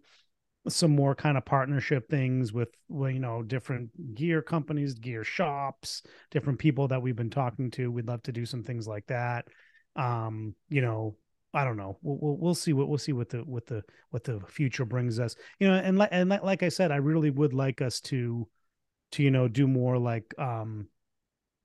some more kind of partnership things with well, you know different gear companies, gear shops, different people that we've been talking to. We'd love to do some things like that. Um, you know, I don't know. We'll, we'll, we'll see what we'll see what the what the what the future brings us. You know, and like and like, like I said, I really would like us to to you know do more like um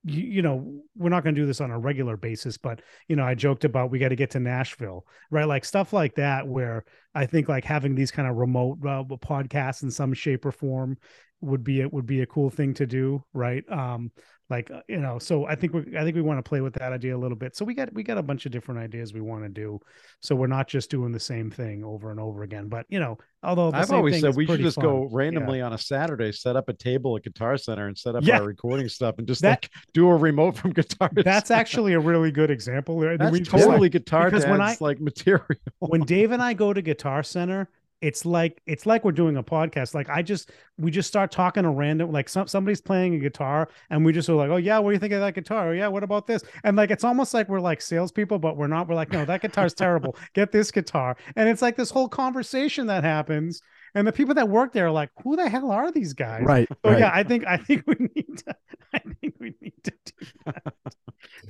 you, you know we're not going to do this on a regular basis but you know i joked about we got to get to nashville right like stuff like that where i think like having these kind of remote uh, podcasts in some shape or form would be it would be a cool thing to do right? Um like uh, you know so i think we i think we want to play with that idea a little bit. So we got we got a bunch of different ideas we want to do. So we're not just doing the same thing over and over again. But you know although i've always said we should just fun. go randomly yeah. on a saturday set up a table at guitar center and set up yeah. our recording stuff and just that, like do a remote from guitar (laughs) that's actually a really good example. That's we totally like, guitar because when I, like (laughs) material. when dave and i go to guitar center it's like it's like we're doing a podcast. Like i just we just start talking a random like some, somebody's playing a guitar and we just are like oh yeah what do you think of that guitar? Oh yeah what about this? And like it's almost like we're like salespeople but we're not. We're like no that guitar's terrible. Get this guitar. And it's like this whole conversation that happens and the people that work there are like who the hell are these guys right so right. yeah i think i think (laughs) we need to i think we need to do that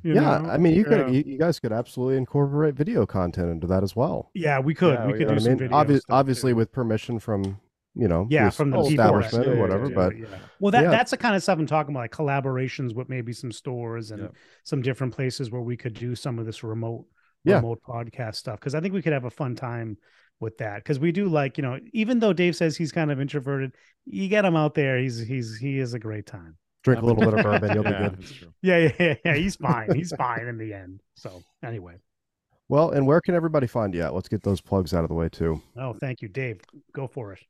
yeah, know? I mean, you could, you, you, guys could absolutely incorporate video content into that as well. Yeah, we could. Yeah, we could do some I mean? Obvi- obviously, too. with permission from you know, yeah, from the establishment or whatever. but yeah. well, that that's the kind of stuff I'm talking about, like collaborations with maybe some stores and some different places where we could do some of this remote remote podcast stuff because I think we could have a fun time with that because we do like you know even though Dave says he's kind of introverted, you get him out there, he's he's he is a great time drink a little bit of (laughs) bourbon, you'll yeah, be good. Yeah, yeah, yeah, yeah. He's fine. He's fine in the end. So anyway. Well, and where can everybody find you at? Let's get those plugs out of the way too. Oh, thank you, Dave. Go for it.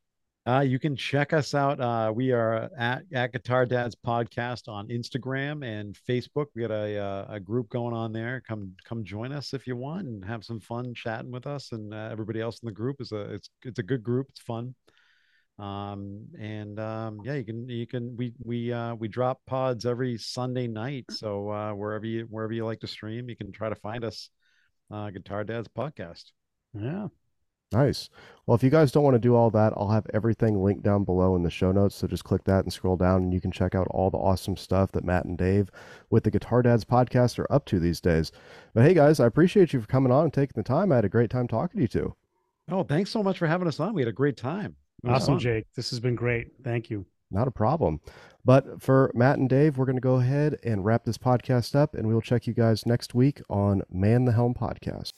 Uh, you can check us out. Uh, we are at, at Guitar Dads Podcast on Instagram and Facebook. We got a, uh, a group going on there. Come come join us if you want and have some fun chatting with us and uh, everybody else in the group. is a it's it's a good group. It's fun um and um yeah you can you can we we uh we drop pods every sunday night so uh wherever you wherever you like to stream you can try to find us uh guitar dads podcast yeah nice well if you guys don't want to do all that i'll have everything linked down below in the show notes so just click that and scroll down and you can check out all the awesome stuff that matt and dave with the guitar dads podcast are up to these days but hey guys i appreciate you for coming on and taking the time i had a great time talking to you too oh thanks so much for having us on we had a great time Awesome, fun. Jake. This has been great. Thank you. Not a problem. But for Matt and Dave, we're going to go ahead and wrap this podcast up, and we'll check you guys next week on Man the Helm Podcast.